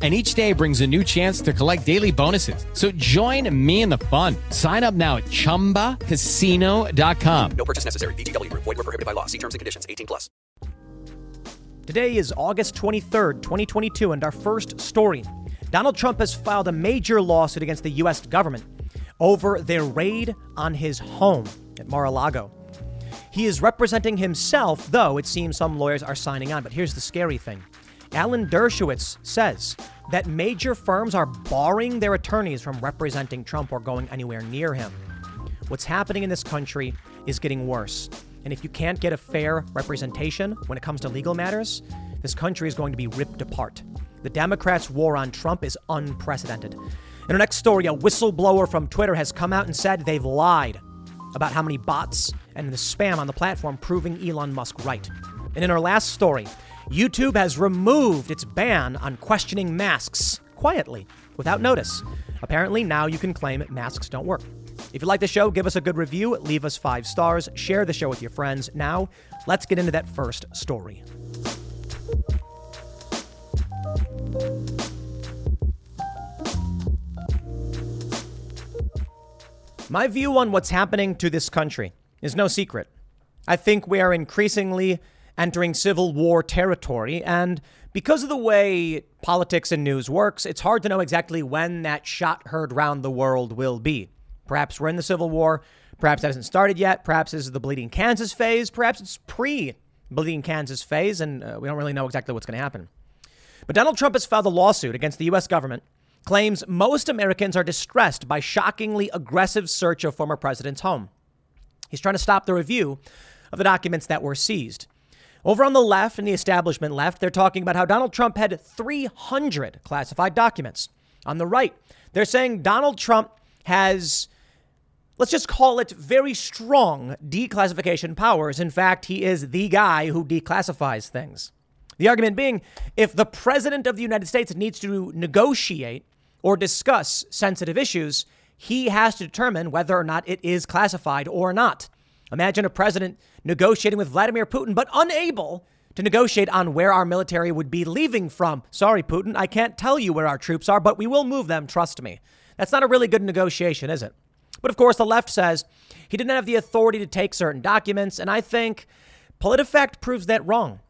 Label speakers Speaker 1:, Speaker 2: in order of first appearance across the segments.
Speaker 1: and each day brings a new chance to collect daily bonuses. So join me in the fun. Sign up now at ChumbaCasino.com.
Speaker 2: No purchase necessary. VGW. Void were prohibited by law. See terms and conditions. 18 plus.
Speaker 3: Today is August 23rd, 2022, and our first story. Donald Trump has filed a major lawsuit against the U.S. government over their raid on his home at Mar-a-Lago. He is representing himself, though it seems some lawyers are signing on. But here's the scary thing. Alan Dershowitz says that major firms are barring their attorneys from representing Trump or going anywhere near him. What's happening in this country is getting worse. And if you can't get a fair representation when it comes to legal matters, this country is going to be ripped apart. The Democrats' war on Trump is unprecedented. In our next story, a whistleblower from Twitter has come out and said they've lied about how many bots and the spam on the platform, proving Elon Musk right. And in our last story, YouTube has removed its ban on questioning masks quietly, without notice. Apparently, now you can claim masks don't work. If you like the show, give us a good review, leave us five stars, share the show with your friends. Now, let's get into that first story. My view on what's happening to this country is no secret. I think we are increasingly entering civil war territory. And because of the way politics and news works, it's hard to know exactly when that shot heard round the world will be. Perhaps we're in the Civil War. Perhaps that hasn't started yet. Perhaps this is the Bleeding Kansas phase. Perhaps it's pre Bleeding Kansas phase, and uh, we don't really know exactly what's going to happen. But Donald Trump has filed a lawsuit against the U.S. government, claims most Americans are distressed by shockingly aggressive search of former president's home. He's trying to stop the review of the documents that were seized. Over on the left, in the establishment left, they're talking about how Donald Trump had 300 classified documents. On the right, they're saying Donald Trump has, let's just call it very strong declassification powers. In fact, he is the guy who declassifies things. The argument being if the president of the United States needs to negotiate or discuss sensitive issues, he has to determine whether or not it is classified or not. Imagine a president negotiating with Vladimir Putin, but unable to negotiate on where our military would be leaving from. Sorry, Putin, I can't tell you where our troops are, but we will move them, trust me. That's not a really good negotiation, is it? But of course, the left says he didn't have the authority to take certain documents, and I think PolitiFact proves that wrong.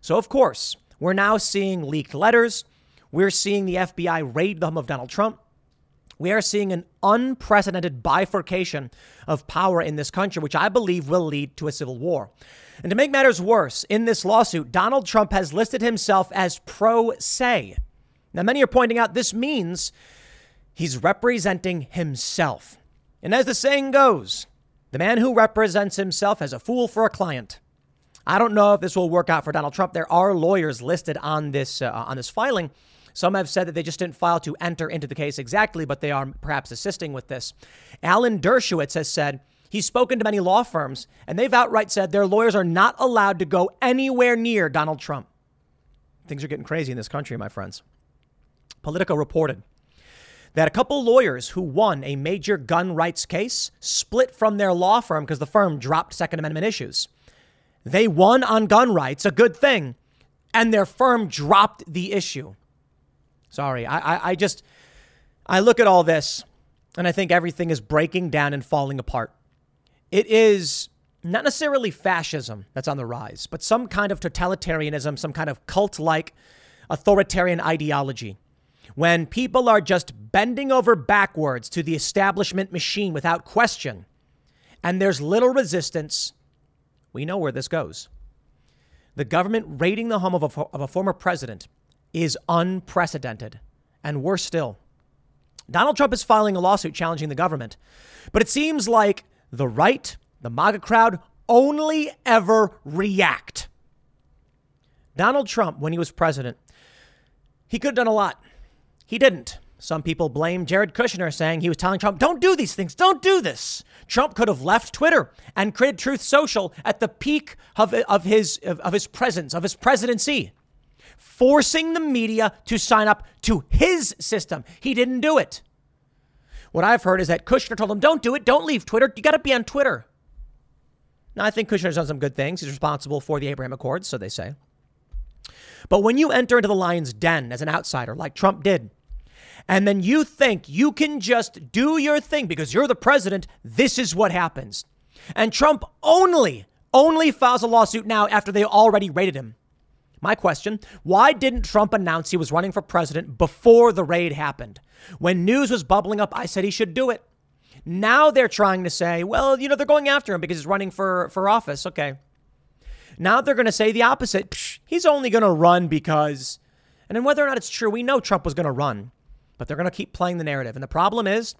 Speaker 3: So, of course, we're now seeing leaked letters. We're seeing the FBI raid the home of Donald Trump we are seeing an unprecedented bifurcation of power in this country, which I believe will lead to a civil war. And to make matters worse, in this lawsuit, Donald Trump has listed himself as pro se. Now, many are pointing out this means he's representing himself. And as the saying goes, the man who represents himself has a fool for a client. I don't know if this will work out for Donald Trump. There are lawyers listed on this uh, on this filing. Some have said that they just didn't file to enter into the case exactly, but they are perhaps assisting with this. Alan Dershowitz has said he's spoken to many law firms, and they've outright said their lawyers are not allowed to go anywhere near Donald Trump. Things are getting crazy in this country, my friends. Politico reported that a couple lawyers who won a major gun rights case split from their law firm because the firm dropped Second Amendment issues. They won on gun rights, a good thing, and their firm dropped the issue. Sorry. I, I, I just, I look at all this and I think everything is breaking down and falling apart. It is not necessarily fascism that's on the rise, but some kind of totalitarianism, some kind of cult like authoritarian ideology. When people are just bending over backwards to the establishment machine without question, and there's little resistance, we know where this goes. The government raiding the home of a, of a former president is unprecedented. And worse still, Donald Trump is filing a lawsuit challenging the government. But it seems like the right, the MAGA crowd, only ever react. Donald Trump, when he was president, he could have done a lot. He didn't. Some people blame Jared Kushner, saying he was telling Trump, don't do these things, don't do this. Trump could have left Twitter and created Truth Social at the peak of, of, his, of, of his presence, of his presidency, forcing the media to sign up to his system. He didn't do it. What I've heard is that Kushner told him, don't do it, don't leave Twitter, you got to be on Twitter. Now, I think Kushner's done some good things. He's responsible for the Abraham Accords, so they say. But when you enter into the lion's den as an outsider, like Trump did, and then you think you can just do your thing because you're the president, this is what happens. And Trump only, only files a lawsuit now after they already raided him. My question why didn't Trump announce he was running for president before the raid happened? When news was bubbling up, I said he should do it. Now they're trying to say, well, you know, they're going after him because he's running for, for office. Okay. Now they're going to say the opposite. Psh, he's only going to run because. And then whether or not it's true, we know Trump was going to run but they're going to keep playing the narrative. And the problem is,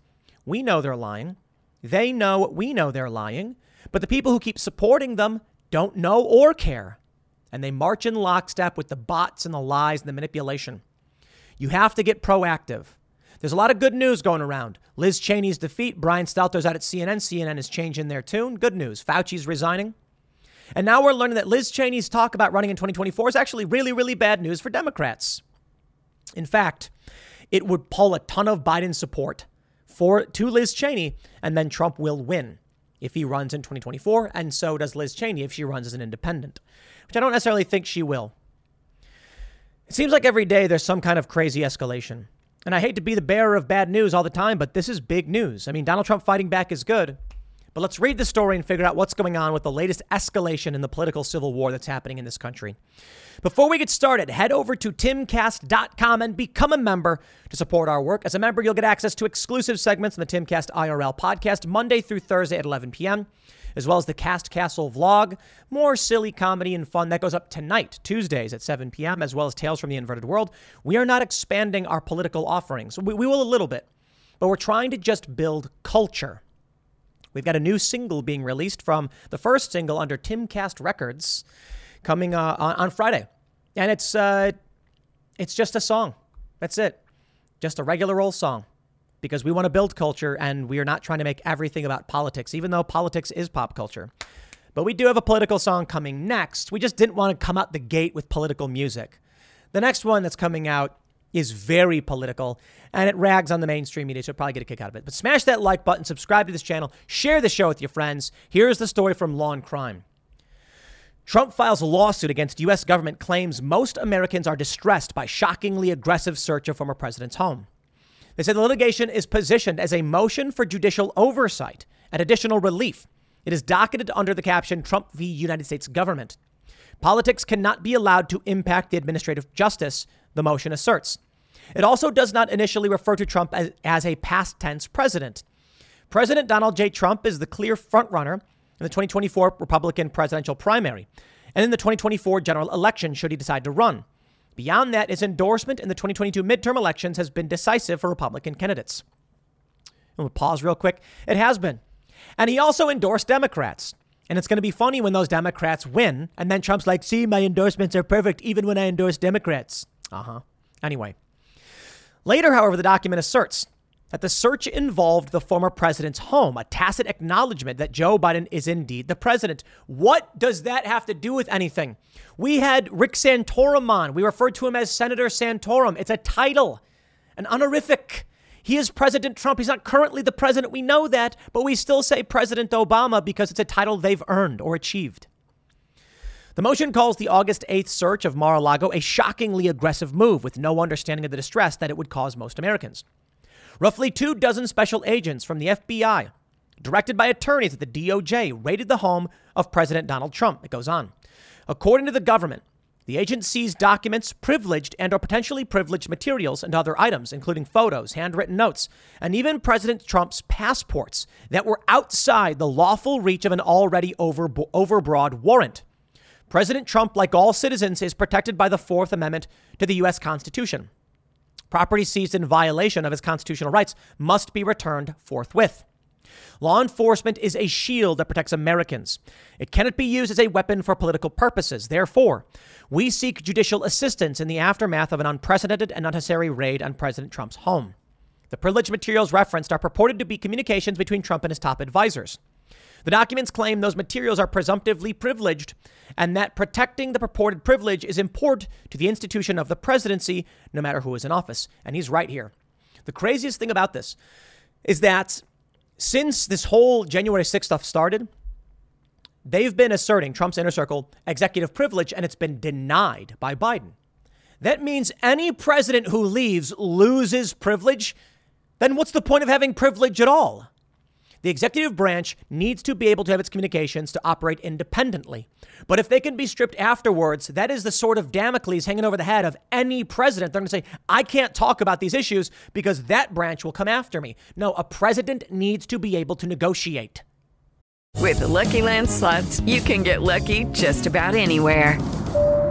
Speaker 3: we know they're lying. They know we know they're lying, but the people who keep supporting them don't know or care. And they march in lockstep with the bots and the lies and the manipulation. You have to get proactive. There's a lot of good news going around. Liz Cheney's defeat, Brian Stelter's out at CNN. CNN is changing their tune. Good news. Fauci's resigning. And now we're learning that Liz Cheney's talk about running in 2024 is actually really, really bad news for Democrats. In fact, it would pull a ton of Biden support for to Liz Cheney, and then Trump will win if he runs in 2024, and so does Liz Cheney if she runs as an independent, which I don't necessarily think she will. It seems like every day there's some kind of crazy escalation. And I hate to be the bearer of bad news all the time, but this is big news. I mean, Donald Trump fighting back is good. But let's read the story and figure out what's going on with the latest escalation in the political civil war that's happening in this country. Before we get started, head over to timcast.com and become a member to support our work. As a member, you'll get access to exclusive segments in the Timcast IRL podcast Monday through Thursday at 11 p.m., as well as the Cast Castle vlog, more silly comedy and fun that goes up tonight, Tuesdays at 7 p.m., as well as Tales from the Inverted World. We are not expanding our political offerings. We, we will a little bit, but we're trying to just build culture. We've got a new single being released from the first single under Timcast Records coming uh, on, on, Friday, and it's uh, it's just a song. That's it, just a regular old song, because we want to build culture, and we are not trying to make everything about politics, even though politics is pop culture. But we do have a political song coming next. We just didn't want to come out the gate with political music. The next one that's coming out is very political and it rags on the mainstream media, so you'll probably get a kick out of it. But smash that like button, subscribe to this channel, share the show with your friends. Here's the story from Law and Crime. Trump files a lawsuit against U.S. government claims most Americans are distressed by shockingly aggressive search of former president's home. They say the litigation is positioned as a motion for judicial oversight and additional relief. It is docketed under the caption Trump v. United States government. Politics cannot be allowed to impact the administrative justice, the motion asserts. It also does not initially refer to Trump as, as a past tense president. President Donald J. Trump is the clear frontrunner in the 2024 Republican presidential primary and in the 2024 general election, should he decide to run. Beyond that, his endorsement in the 2022 midterm elections has been decisive for Republican candidates. And we'll pause real quick. It has been. And he also endorsed Democrats. And it's going to be funny when those Democrats win. And then Trump's like, see, my endorsements are perfect even when I endorse Democrats. Uh huh. Anyway. Later, however, the document asserts that the search involved the former president's home, a tacit acknowledgement that Joe Biden is indeed the president. What does that have to do with anything? We had Rick Santorum on. We referred to him as Senator Santorum. It's a title, an honorific. He is President Trump. He's not currently the president. We know that, but we still say President Obama because it's a title they've earned or achieved. The motion calls the August 8th search of Mar a Lago a shockingly aggressive move with no understanding of the distress that it would cause most Americans. Roughly two dozen special agents from the FBI, directed by attorneys at the DOJ, raided the home of President Donald Trump. It goes on. According to the government, the agents seized documents, privileged and or potentially privileged materials and other items, including photos, handwritten notes, and even President Trump's passports that were outside the lawful reach of an already over, overbroad warrant. President Trump, like all citizens, is protected by the Fourth Amendment to the U.S. Constitution. Property seized in violation of his constitutional rights must be returned forthwith. Law enforcement is a shield that protects Americans. It cannot be used as a weapon for political purposes. Therefore, we seek judicial assistance in the aftermath of an unprecedented and unnecessary raid on President Trump's home. The privileged materials referenced are purported to be communications between Trump and his top advisors. The documents claim those materials are presumptively privileged and that protecting the purported privilege is important to the institution of the presidency, no matter who is in office. And he's right here. The craziest thing about this is that since this whole January 6th stuff started, they've been asserting Trump's inner circle executive privilege, and it's been denied by Biden. That means any president who leaves loses privilege. Then what's the point of having privilege at all? The executive branch needs to be able to have its communications to operate independently. But if they can be stripped afterwards, that is the sort of Damocles hanging over the head of any president. They're going to say, I can't talk about these issues because that branch will come after me. No, a president needs to be able to negotiate.
Speaker 4: With the Lucky Land slots, you can get lucky just about anywhere.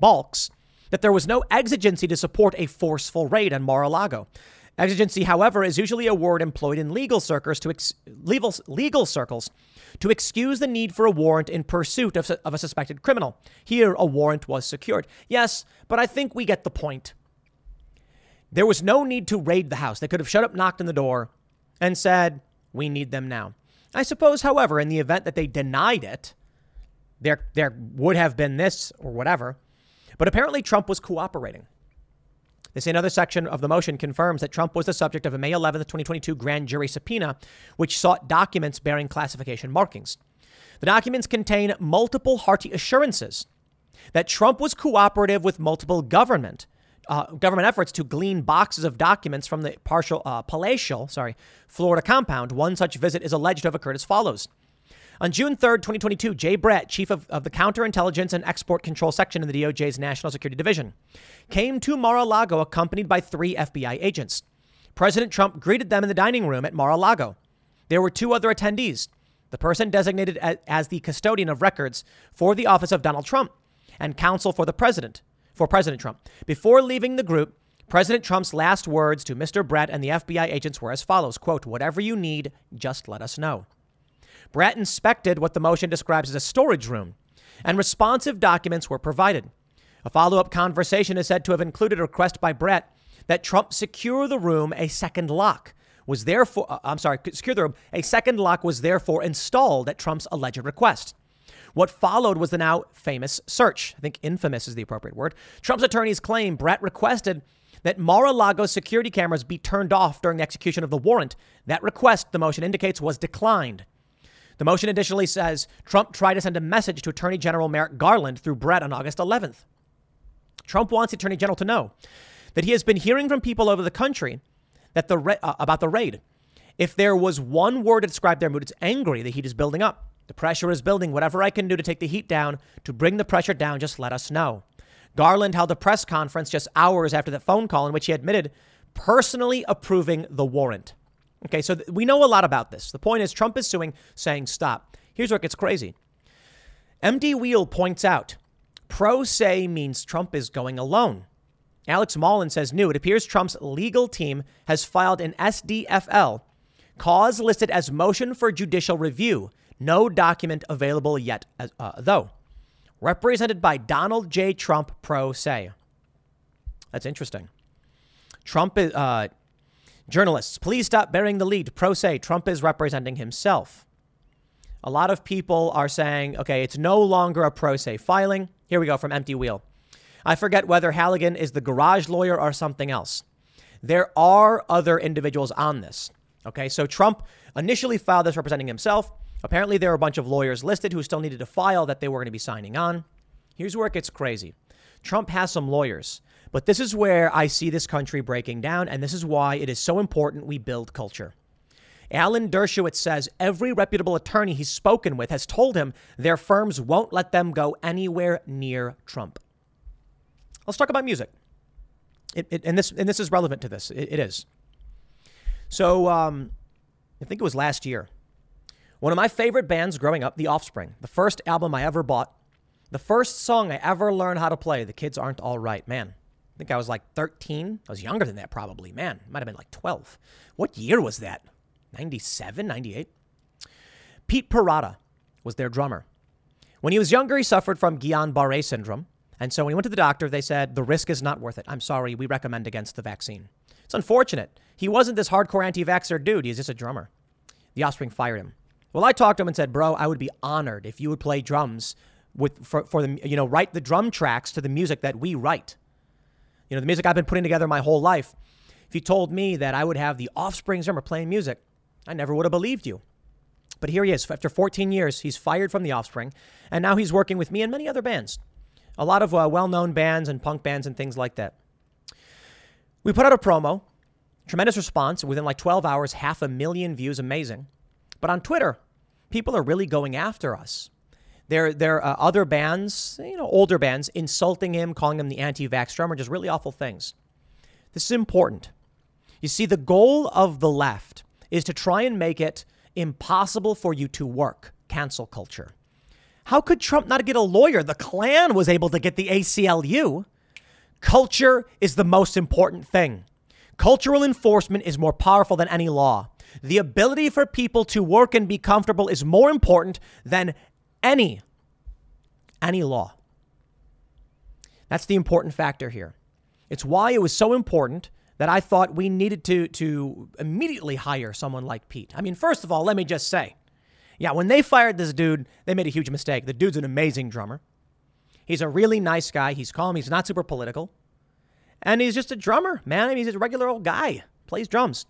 Speaker 3: balks that there was no exigency to support a forceful raid on Mar-a-Lago. Exigency, however, is usually a word employed in legal circles to ex- legal, legal circles to excuse the need for a warrant in pursuit of, of a suspected criminal. Here, a warrant was secured. Yes, but I think we get the point. There was no need to raid the house. They could have shut up, knocked on the door, and said, "We need them now." I suppose, however, in the event that they denied it, there there would have been this or whatever. But apparently, Trump was cooperating. This another section of the motion confirms that Trump was the subject of a May 11, 2022 grand jury subpoena, which sought documents bearing classification markings. The documents contain multiple hearty assurances that Trump was cooperative with multiple government uh, government efforts to glean boxes of documents from the partial uh, palatial, sorry, Florida compound. One such visit is alleged to have occurred as follows. On June 3rd, 2022, Jay Bratt, chief of, of the Counterintelligence and Export Control Section in the DOJ's National Security Division, came to Mar a Lago accompanied by three FBI agents. President Trump greeted them in the dining room at Mar a Lago. There were two other attendees the person designated as the custodian of records for the office of Donald Trump and counsel for the president, for President Trump. Before leaving the group, President Trump's last words to Mr. Bratt and the FBI agents were as follows quote, whatever you need, just let us know. Bratt inspected what the motion describes as a storage room, and responsive documents were provided. A follow up conversation is said to have included a request by Bratt that Trump secure the room a second lock was therefore uh, I'm sorry, secure the room. A second lock was therefore installed at Trump's alleged request. What followed was the now famous search. I think infamous is the appropriate word. Trump's attorneys claim Bratt requested that Mar-a-Lago security cameras be turned off during the execution of the warrant. That request, the motion indicates, was declined. The motion additionally says Trump tried to send a message to Attorney General Merrick Garland through Bratt on August 11th. Trump wants the Attorney General to know that he has been hearing from people over the country that the ra- uh, about the raid. If there was one word to describe their mood, it's angry. The heat is building up. The pressure is building. Whatever I can do to take the heat down, to bring the pressure down, just let us know. Garland held a press conference just hours after the phone call in which he admitted personally approving the warrant. Okay, so th- we know a lot about this. The point is, Trump is suing, saying stop. Here's where it gets crazy. Empty Wheel points out pro se means Trump is going alone. Alex Mullen says new. It appears Trump's legal team has filed an SDFL, cause listed as motion for judicial review. No document available yet, uh, though. Represented by Donald J. Trump pro se. That's interesting. Trump is. Uh, Journalists, please stop bearing the lead. Pro se, Trump is representing himself. A lot of people are saying, okay, it's no longer a pro se filing. Here we go from Empty Wheel. I forget whether Halligan is the garage lawyer or something else. There are other individuals on this. Okay, so Trump initially filed this representing himself. Apparently, there are a bunch of lawyers listed who still needed to file that they were going to be signing on. Here's where it gets crazy Trump has some lawyers. But this is where I see this country breaking down, and this is why it is so important we build culture. Alan Dershowitz says every reputable attorney he's spoken with has told him their firms won't let them go anywhere near Trump. Let's talk about music. It, it, and, this, and this is relevant to this. It, it is. So, um, I think it was last year. One of my favorite bands growing up, The Offspring, the first album I ever bought, the first song I ever learned how to play, The Kids Aren't All Right. Man, I think I was like 13. I was younger than that, probably. Man, might have been like 12. What year was that? 97, 98? Pete Parada was their drummer. When he was younger, he suffered from Guillain Barre syndrome. And so when he went to the doctor, they said, the risk is not worth it. I'm sorry, we recommend against the vaccine. It's unfortunate. He wasn't this hardcore anti vaxxer dude, he's just a drummer. The offspring fired him. Well, I talked to him and said, bro, I would be honored if you would play drums with for, for the you know write the drum tracks to the music that we write. You know the music I've been putting together my whole life. If you told me that I would have the Offspring drummer playing music, I never would have believed you. But here he is. After 14 years, he's fired from the Offspring, and now he's working with me and many other bands, a lot of uh, well-known bands and punk bands and things like that. We put out a promo, tremendous response within like 12 hours, half a million views, amazing. But on Twitter, people are really going after us. There, there are uh, other bands, you know, older bands, insulting him, calling him the anti-vax drummer, just really awful things. This is important. You see, the goal of the left is to try and make it impossible for you to work. Cancel culture. How could Trump not get a lawyer? The Klan was able to get the ACLU. Culture is the most important thing. Cultural enforcement is more powerful than any law. The ability for people to work and be comfortable is more important than any any law. That's the important factor here. It's why it was so important that I thought we needed to to immediately hire someone like Pete. I mean, first of all, let me just say, yeah, when they fired this dude, they made a huge mistake. The dude's an amazing drummer. He's a really nice guy. He's calm. He's not super political. And he's just a drummer, man. I mean, he's a regular old guy, plays drums.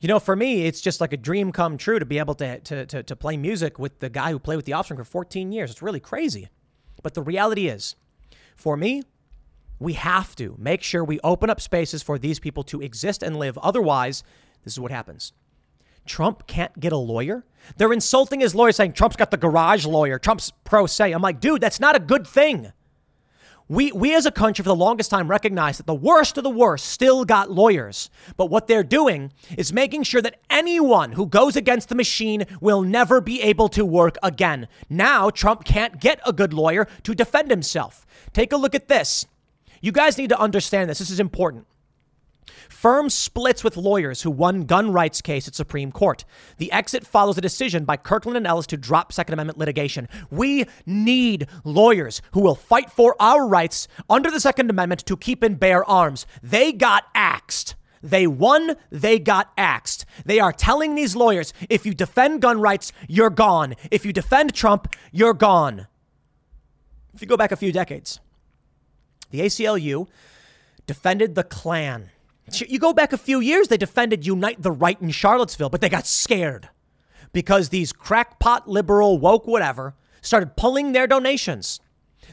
Speaker 3: You know, for me, it's just like a dream come true to be able to, to, to, to play music with the guy who played with the Offspring for 14 years. It's really crazy. But the reality is, for me, we have to make sure we open up spaces for these people to exist and live. Otherwise, this is what happens. Trump can't get a lawyer. They're insulting his lawyer, saying Trump's got the garage lawyer. Trump's pro se. I'm like, dude, that's not a good thing. We, we as a country for the longest time recognized that the worst of the worst still got lawyers. But what they're doing is making sure that anyone who goes against the machine will never be able to work again. Now, Trump can't get a good lawyer to defend himself. Take a look at this. You guys need to understand this. This is important. Firm splits with lawyers who won gun rights case at Supreme Court. The exit follows a decision by Kirkland and Ellis to drop Second Amendment litigation. We need lawyers who will fight for our rights under the Second Amendment to keep and bear arms. They got axed. They won, they got axed. They are telling these lawyers if you defend gun rights, you're gone. If you defend Trump, you're gone. If you go back a few decades, the ACLU defended the Klan. You go back a few years, they defended Unite the Right in Charlottesville, but they got scared because these crackpot, liberal, woke, whatever started pulling their donations.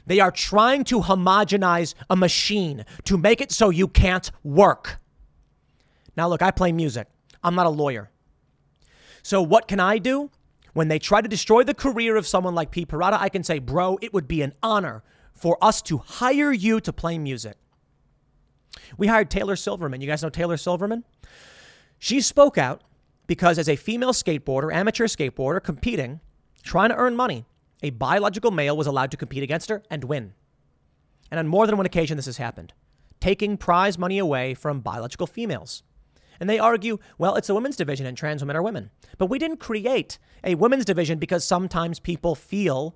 Speaker 3: They are trying to homogenize a machine to make it so you can't work. Now, look, I play music. I'm not a lawyer. So, what can I do? When they try to destroy the career of someone like Pete Parada, I can say, bro, it would be an honor for us to hire you to play music. We hired Taylor Silverman. You guys know Taylor Silverman? She spoke out because, as a female skateboarder, amateur skateboarder, competing, trying to earn money, a biological male was allowed to compete against her and win. And on more than one occasion, this has happened, taking prize money away from biological females. And they argue, well, it's a women's division and trans women are women. But we didn't create a women's division because sometimes people feel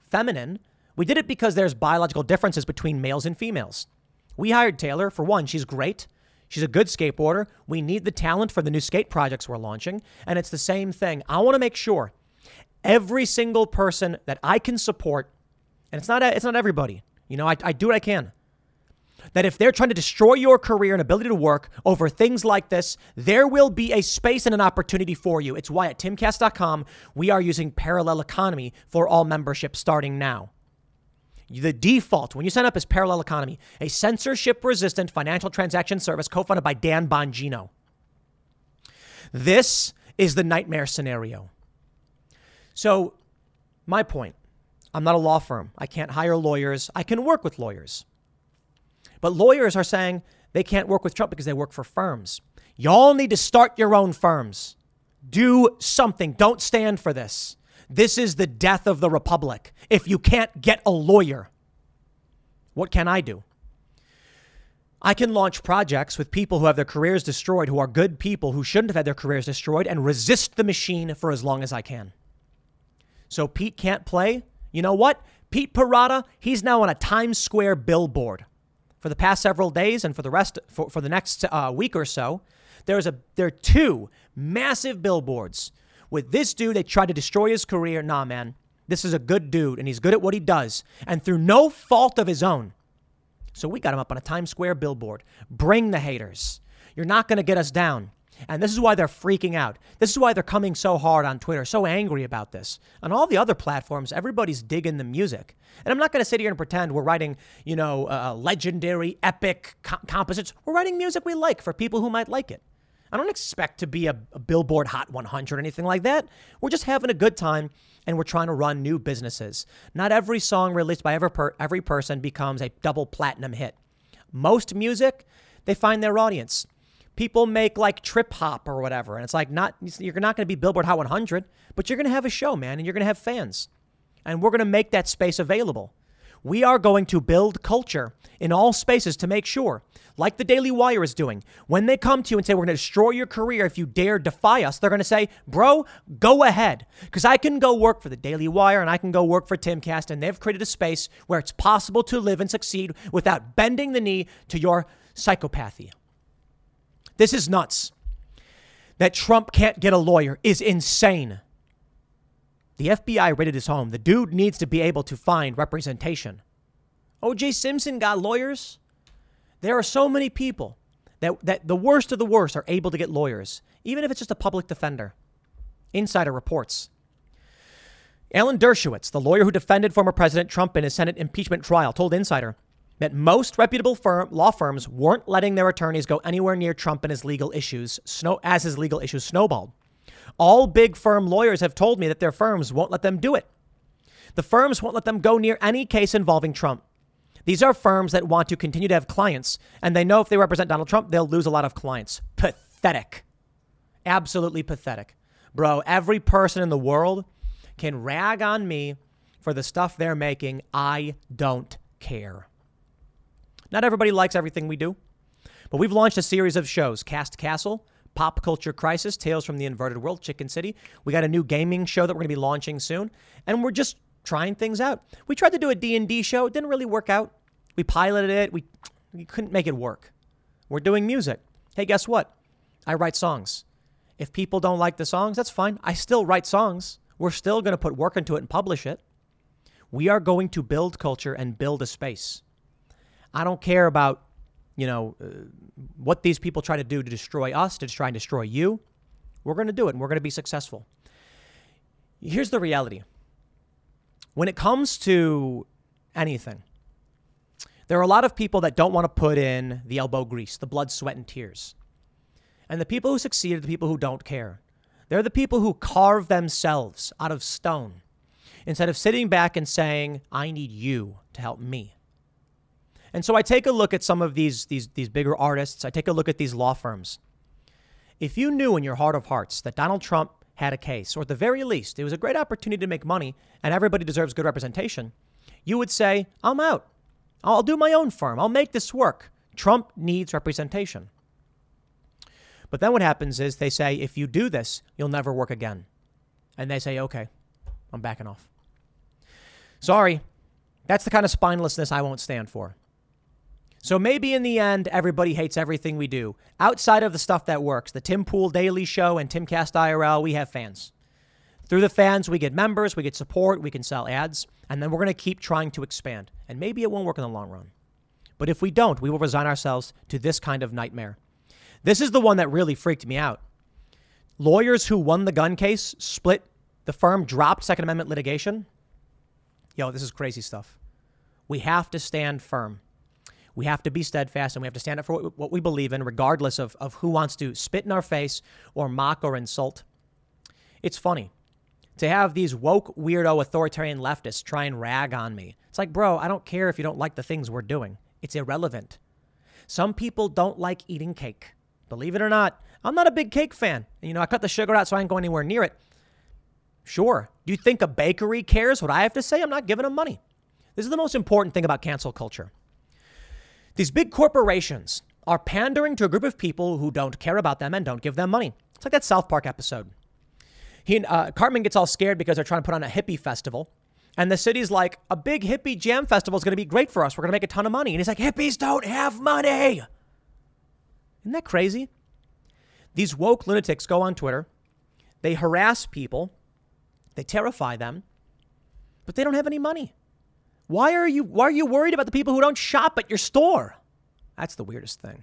Speaker 3: feminine we did it because there's biological differences between males and females. We hired Taylor. For one, she's great. She's a good skateboarder. We need the talent for the new skate projects we're launching. And it's the same thing. I want to make sure every single person that I can support, and it's not, it's not everybody, you know, I, I do what I can. That if they're trying to destroy your career and ability to work over things like this, there will be a space and an opportunity for you. It's why at timcast.com we are using parallel economy for all membership starting now. The default when you sign up is Parallel Economy, a censorship resistant financial transaction service co funded by Dan Bongino. This is the nightmare scenario. So, my point I'm not a law firm. I can't hire lawyers. I can work with lawyers. But lawyers are saying they can't work with Trump because they work for firms. Y'all need to start your own firms. Do something. Don't stand for this. This is the death of the republic. If you can't get a lawyer, what can I do? I can launch projects with people who have their careers destroyed, who are good people who shouldn't have had their careers destroyed, and resist the machine for as long as I can. So Pete can't play. You know what? Pete Parada, he's now on a Times Square billboard. For the past several days and for the rest for, for the next uh, week or so, there's a there are two massive billboards with this dude they tried to destroy his career. Nah, man, this is a good dude and he's good at what he does, and through no fault of his own. So we got him up on a Times Square billboard. Bring the haters. You're not going to get us down. And this is why they're freaking out. This is why they're coming so hard on Twitter, so angry about this. On all the other platforms, everybody's digging the music. And I'm not going to sit here and pretend we're writing, you know, uh, legendary, epic co- composites. We're writing music we like for people who might like it. I don't expect to be a, a Billboard Hot 100 or anything like that. We're just having a good time and we're trying to run new businesses. Not every song released by every, per- every person becomes a double platinum hit. Most music, they find their audience. People make like trip hop or whatever, and it's like not you're not going to be Billboard Hot 100, but you're going to have a show, man, and you're going to have fans. And we're going to make that space available. We are going to build culture in all spaces to make sure, like the Daily Wire is doing, when they come to you and say, We're going to destroy your career if you dare defy us, they're going to say, Bro, go ahead. Because I can go work for the Daily Wire and I can go work for Timcast, and they've created a space where it's possible to live and succeed without bending the knee to your psychopathy. This is nuts. That Trump can't get a lawyer is insane. The FBI raided his home. The dude needs to be able to find representation. OJ Simpson got lawyers. There are so many people that, that the worst of the worst are able to get lawyers, even if it's just a public defender. Insider reports. Alan Dershowitz, the lawyer who defended former President Trump in his Senate impeachment trial, told Insider that most reputable firm, law firms weren't letting their attorneys go anywhere near Trump and his legal issues snow, as his legal issues snowballed. All big firm lawyers have told me that their firms won't let them do it. The firms won't let them go near any case involving Trump. These are firms that want to continue to have clients, and they know if they represent Donald Trump, they'll lose a lot of clients. Pathetic. Absolutely pathetic. Bro, every person in the world can rag on me for the stuff they're making. I don't care. Not everybody likes everything we do, but we've launched a series of shows Cast Castle, Pop Culture Crisis, Tales from the Inverted World, Chicken City. We got a new gaming show that we're going to be launching soon, and we're just trying things out. We tried to do a D&D show, it didn't really work out. We piloted it, we, we couldn't make it work. We're doing music. Hey, guess what? I write songs. If people don't like the songs, that's fine. I still write songs. We're still going to put work into it and publish it. We are going to build culture and build a space. I don't care about, you know, uh, what these people try to do to destroy us, to try and destroy you. We're going to do it and we're going to be successful. Here's the reality when it comes to anything, there are a lot of people that don't want to put in the elbow grease, the blood, sweat, and tears. And the people who succeed are the people who don't care. They're the people who carve themselves out of stone instead of sitting back and saying, I need you to help me. And so I take a look at some of these, these, these bigger artists, I take a look at these law firms. If you knew in your heart of hearts that Donald Trump had a case, or at the very least, it was a great opportunity to make money and everybody deserves good representation, you would say, I'm out. I'll do my own firm. I'll make this work. Trump needs representation. But then what happens is they say, if you do this, you'll never work again. And they say, okay, I'm backing off. Sorry, that's the kind of spinelessness I won't stand for. So maybe in the end, everybody hates everything we do. Outside of the stuff that works, the Tim Pool Daily Show and Timcast IRL, we have fans. Through the fans, we get members, we get support, we can sell ads, and then we're going to keep trying to expand. And maybe it won't work in the long run. But if we don't, we will resign ourselves to this kind of nightmare. This is the one that really freaked me out. Lawyers who won the gun case split, the firm dropped Second Amendment litigation. Yo, this is crazy stuff. We have to stand firm. We have to be steadfast and we have to stand up for what we believe in, regardless of, of who wants to spit in our face or mock or insult. It's funny to have these woke, weirdo, authoritarian leftists try and rag on me. It's like, bro, I don't care if you don't like the things we're doing, it's irrelevant. Some people don't like eating cake. Believe it or not, I'm not a big cake fan. You know, I cut the sugar out so I ain't go anywhere near it. Sure. Do you think a bakery cares what I have to say? I'm not giving them money. This is the most important thing about cancel culture. These big corporations are pandering to a group of people who don't care about them and don't give them money. It's like that South Park episode. He, uh, Cartman gets all scared because they're trying to put on a hippie festival. And the city's like, a big hippie jam festival is going to be great for us. We're going to make a ton of money. And he's like, hippies don't have money. Isn't that crazy? These woke lunatics go on Twitter, they harass people, they terrify them, but they don't have any money. Why are you why are you worried about the people who don't shop at your store? That's the weirdest thing.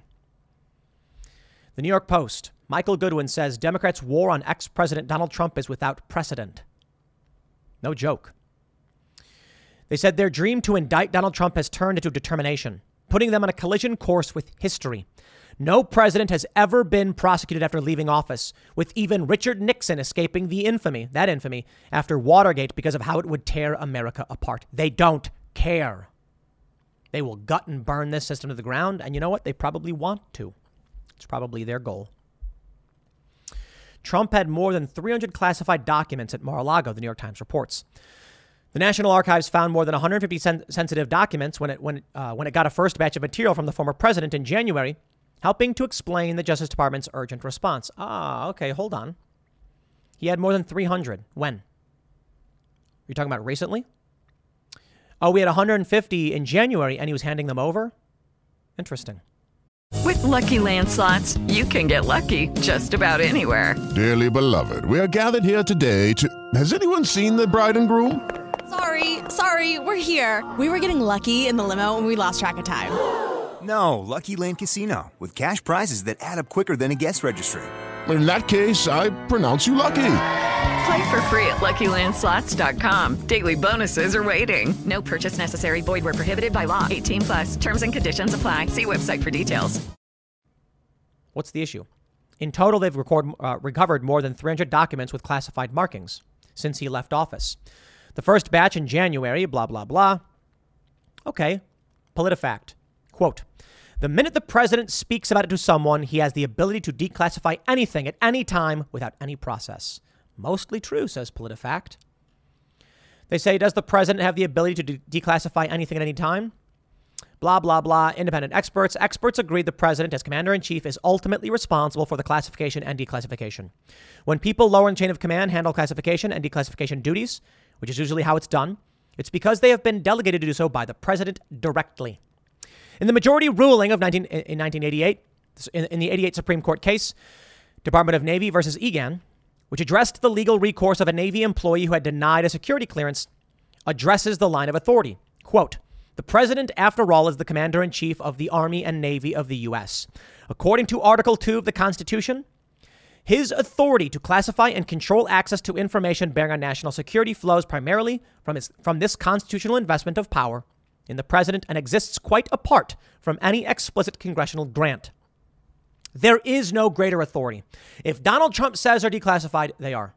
Speaker 3: The New York Post, Michael Goodwin says Democrats' war on ex-president Donald Trump is without precedent. No joke. They said their dream to indict Donald Trump has turned into determination, putting them on a collision course with history. No president has ever been prosecuted after leaving office, with even Richard Nixon escaping the infamy, that infamy, after Watergate because of how it would tear America apart. They don't care. They will gut and burn this system to the ground, and you know what? They probably want to. It's probably their goal. Trump had more than 300 classified documents at Mar a Lago, the New York Times reports. The National Archives found more than 150 sen- sensitive documents when it, when, uh, when it got a first batch of material from the former president in January, helping to explain the Justice Department's urgent response. Ah, okay, hold on. He had more than 300. When? You're talking about recently? Oh, we had 150 in January and he was handing them over? Interesting.
Speaker 4: With Lucky Land slots, you can get lucky just about anywhere.
Speaker 5: Dearly beloved, we are gathered here today to. Has anyone seen the bride and groom?
Speaker 6: Sorry, sorry, we're here. We were getting lucky in the limo and we lost track of time.
Speaker 7: No, Lucky Land Casino, with cash prizes that add up quicker than a guest registry.
Speaker 5: In that case, I pronounce you lucky.
Speaker 4: Play for free at LuckyLandSlots.com. Daily bonuses are waiting. No purchase necessary. Void where prohibited by law. 18 plus. Terms and conditions apply. See website for details.
Speaker 3: What's the issue? In total, they've record, uh, recovered more than 300 documents with classified markings since he left office. The first batch in January, blah, blah, blah. Okay, PolitiFact. Quote The minute the president speaks about it to someone, he has the ability to declassify anything at any time without any process. Mostly true, says PolitiFact. They say, Does the president have the ability to de- declassify anything at any time? Blah, blah, blah. Independent experts. Experts agree the president, as commander in chief, is ultimately responsible for the classification and declassification. When people lower in chain of command handle classification and declassification duties, which is usually how it's done, it's because they have been delegated to do so by the president directly. In the majority ruling of 19, in 1988, in, in the 88 Supreme Court case, Department of Navy versus Egan, which addressed the legal recourse of a Navy employee who had denied a security clearance, addresses the line of authority. Quote, the president, after all, is the commander in chief of the Army and Navy of the U.S. According to Article 2 of the Constitution, his authority to classify and control access to information bearing on national security flows primarily from, his, from this constitutional investment of power in the president and exists quite apart from any explicit congressional grant. There is no greater authority. If Donald Trump says they're declassified, they are.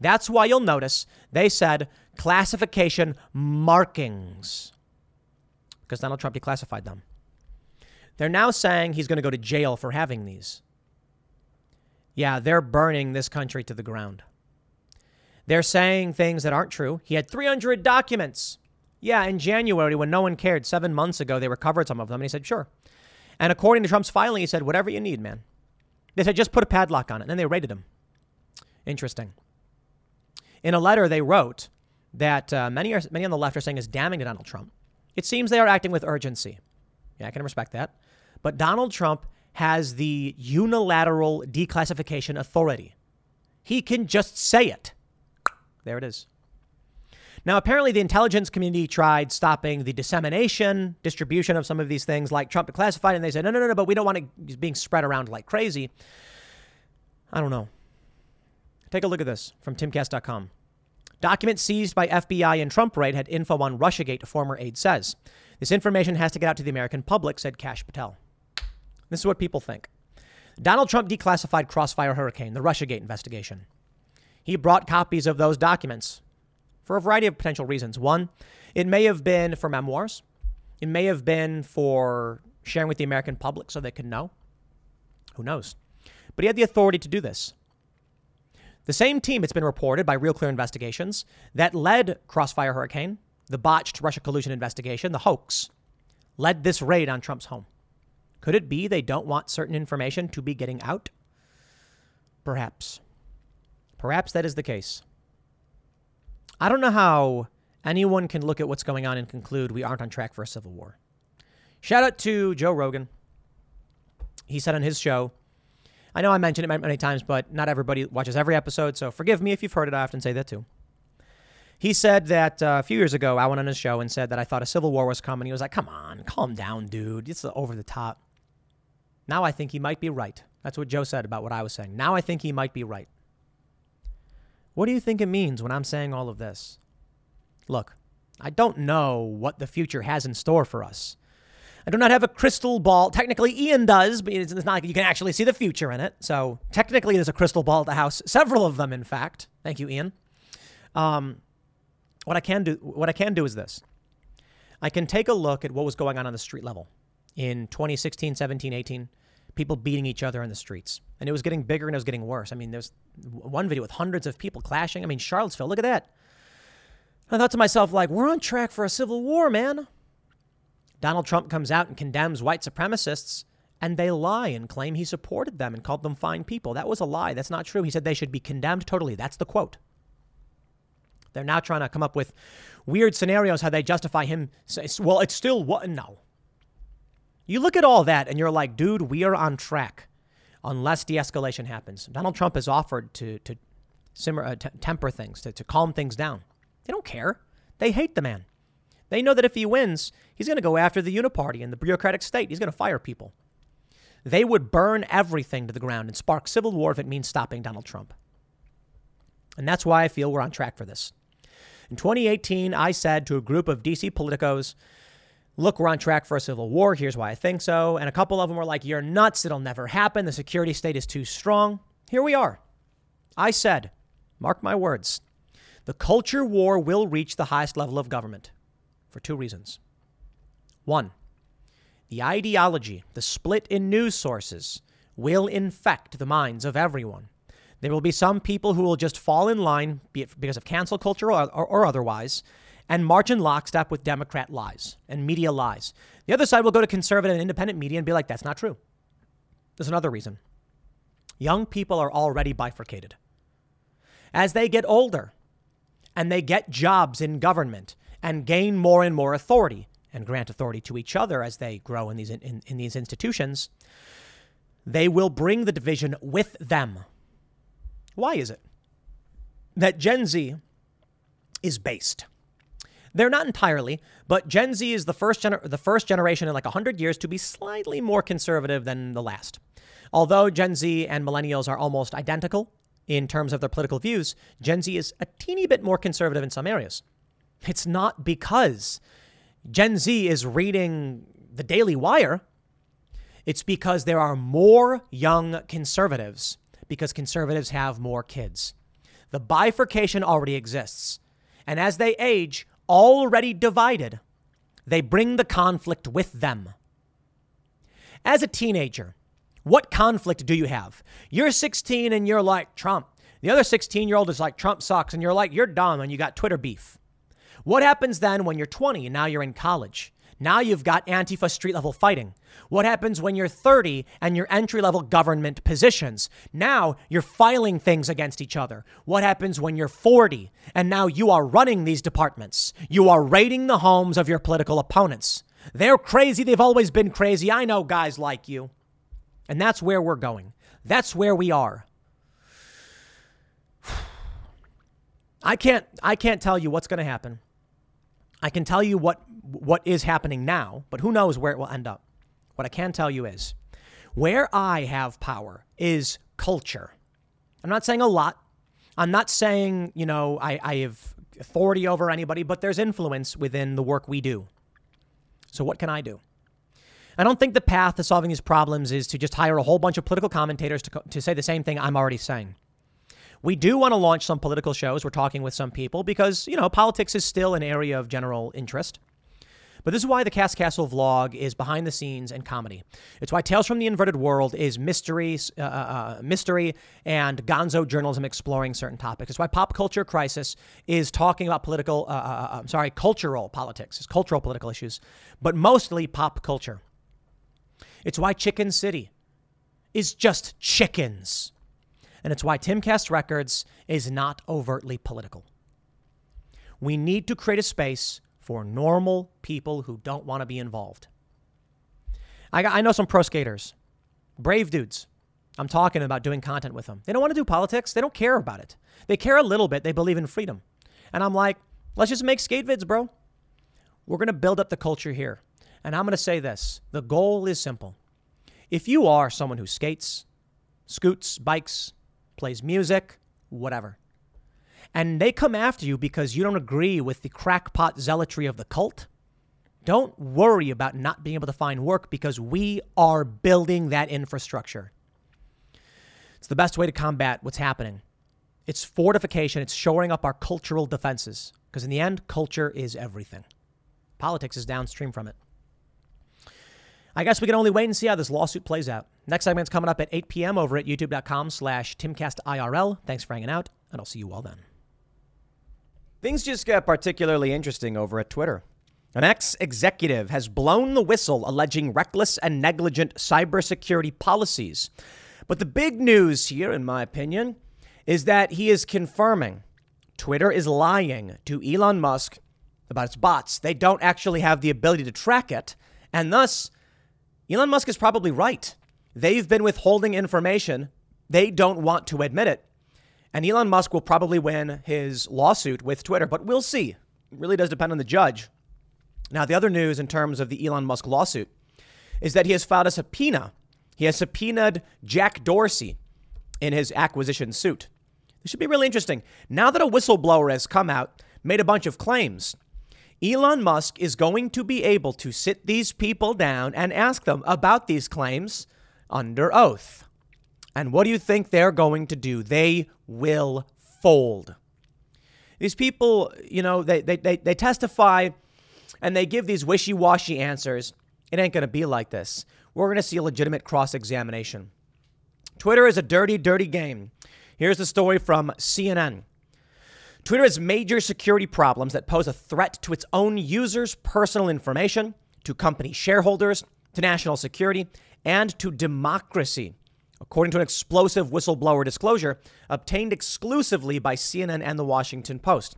Speaker 3: That's why you'll notice they said classification markings because Donald Trump declassified them. They're now saying he's going to go to jail for having these. Yeah, they're burning this country to the ground. They're saying things that aren't true. He had 300 documents. Yeah, in January, when no one cared, seven months ago, they recovered some of them. And he said, sure. And according to Trump's filing, he said, whatever you need, man. They said, just put a padlock on it. And then they raided him. Interesting. In a letter they wrote that uh, many, are, many on the left are saying is damning to Donald Trump. It seems they are acting with urgency. Yeah, I can respect that. But Donald Trump has the unilateral declassification authority. He can just say it. There it is. Now, apparently, the intelligence community tried stopping the dissemination, distribution of some of these things like Trump declassified, and they said, no, no, no, no, but we don't want it being spread around like crazy. I don't know. Take a look at this from timcast.com. Documents seized by FBI in Trump raid had info on Russiagate, a former aide says. This information has to get out to the American public, said Kash Patel. This is what people think. Donald Trump declassified Crossfire Hurricane, the Russiagate investigation. He brought copies of those documents for a variety of potential reasons. One, it may have been for memoirs, it may have been for sharing with the American public so they could know. Who knows? but he had the authority to do this. The same team, it's been reported by Real Clear Investigations, that led Crossfire Hurricane, the botched Russia collusion investigation, the hoax, led this raid on Trump's home. Could it be they don't want certain information to be getting out? Perhaps. Perhaps that is the case. I don't know how anyone can look at what's going on and conclude we aren't on track for a civil war. Shout out to Joe Rogan. He said on his show, I know I mentioned it many, times, but not everybody watches every episode, so forgive me if you've heard it. I often say that too. He said that uh, a few years ago, I went on his show and said that I thought a civil war was coming. He was like, come on, calm down, dude. It's over the top. Now I think he might be right. That's what Joe said about what I was saying. Now I think he might be right. What do you think it means when I'm saying all of this? Look, I don't know what the future has in store for us. I do not have a crystal ball. Technically, Ian does, but it's not like you can actually see the future in it. So technically, there's a crystal ball at the house. Several of them, in fact. Thank you, Ian. Um, what I can do, what I can do is this: I can take a look at what was going on on the street level in 2016, 17, 18. People beating each other in the streets, and it was getting bigger and it was getting worse. I mean, there's one video with hundreds of people clashing. I mean, Charlottesville. Look at that. I thought to myself, like, we're on track for a civil war, man. Donald Trump comes out and condemns white supremacists, and they lie and claim he supported them and called them fine people. That was a lie. That's not true. He said they should be condemned totally. That's the quote. They're now trying to come up with weird scenarios how they justify him. Well, it's still what? No. You look at all that and you're like, dude, we are on track unless de escalation happens. Donald Trump has offered to, to simmer, uh, t- temper things, to, to calm things down. They don't care. They hate the man. They know that if he wins, he's going to go after the uniparty and the bureaucratic state. He's going to fire people. They would burn everything to the ground and spark civil war if it means stopping Donald Trump. And that's why I feel we're on track for this. In 2018, I said to a group of DC politicos, look, we're on track for a civil war. Here's why I think so. And a couple of them were like, you're nuts. It'll never happen. The security state is too strong. Here we are. I said, mark my words, the culture war will reach the highest level of government for two reasons. One, the ideology, the split in news sources, will infect the minds of everyone. There will be some people who will just fall in line, be it because of cancel culture or, or, or, otherwise, and march in lockstep with Democrat lies and media lies. The other side will go to conservative and independent media and be like, that's not true. There's another reason. Young people are already bifurcated. As they get older and they get jobs in government and gain more and more authority and grant authority to each other as they grow in these, in, in these institutions, they will bring the division with them. Why is it that Gen Z is based? They're not entirely, but Gen Z is the first, gener- the first generation in like 100 years to be slightly more conservative than the last. Although Gen Z and millennials are almost identical in terms of their political views, Gen Z is a teeny bit more conservative in some areas. It's not because Gen Z is reading the Daily Wire. It's because there are more young conservatives because conservatives have more kids. The bifurcation already exists. And as they age, already divided, they bring the conflict with them. As a teenager, what conflict do you have? You're 16 and you're like Trump. The other 16 year old is like Trump sucks, and you're like, you're dumb and you got Twitter beef. What happens then when you're 20 and now you're in college? Now you've got Antifa street level fighting. What happens when you're 30 and you're entry level government positions? Now you're filing things against each other. What happens when you're 40 and now you are running these departments? You are raiding the homes of your political opponents. They're crazy. They've always been crazy. I know guys like you. And that's where we're going. That's where we are. I can't I can't tell you what's going to happen. I can tell you what what is happening now, but who knows where it will end up. What I can tell you is where I have power is culture. I'm not saying a lot. I'm not saying, you know, I, I have authority over anybody, but there's influence within the work we do. So what can I do? I don't think the path to solving these problems is to just hire a whole bunch of political commentators to, to say the same thing I'm already saying. We do want to launch some political shows. We're talking with some people because, you know, politics is still an area of general interest. But this is why the Cast Castle vlog is behind the scenes and comedy. It's why Tales from the Inverted World is mystery, uh, uh, mystery and gonzo journalism exploring certain topics. It's why Pop Culture Crisis is talking about political, uh, uh, uh, I'm sorry, cultural politics, it's cultural political issues, but mostly pop culture. It's why Chicken City is just chickens. And it's why Timcast Records is not overtly political. We need to create a space for normal people who don't want to be involved. I, I know some pro skaters, brave dudes. I'm talking about doing content with them. They don't want to do politics, they don't care about it. They care a little bit, they believe in freedom. And I'm like, let's just make skate vids, bro. We're going to build up the culture here. And I'm going to say this the goal is simple. If you are someone who skates, scoots, bikes, plays music, whatever, and they come after you because you don't agree with the crackpot zealotry of the cult, don't worry about not being able to find work because we are building that infrastructure. It's the best way to combat what's happening. It's fortification, it's shoring up our cultural defenses because in the end, culture is everything. Politics is downstream from it. I guess we can only wait and see how this lawsuit plays out. Next segment's coming up at 8 p.m. over at youtube.com slash timcastirl. Thanks for hanging out, and I'll see you all then. Things just get particularly interesting over at Twitter. An ex executive has blown the whistle alleging reckless and negligent cybersecurity policies. But the big news here, in my opinion, is that he is confirming Twitter is lying to Elon Musk about its bots. They don't actually have the ability to track it, and thus, Elon Musk is probably right. They've been withholding information. They don't want to admit it. And Elon Musk will probably win his lawsuit with Twitter, but we'll see. It really does depend on the judge. Now, the other news in terms of the Elon Musk lawsuit is that he has filed a subpoena. He has subpoenaed Jack Dorsey in his acquisition suit. This should be really interesting. Now that a whistleblower has come out, made a bunch of claims, Elon Musk is going to be able to sit these people down and ask them about these claims under oath. And what do you think they're going to do? They will fold. These people, you know, they, they, they, they testify and they give these wishy washy answers. It ain't going to be like this. We're going to see a legitimate cross examination. Twitter is a dirty, dirty game. Here's the story from CNN. Twitter has major security problems that pose a threat to its own users' personal information, to company shareholders, to national security, and to democracy, according to an explosive whistleblower disclosure obtained exclusively by CNN and the Washington Post.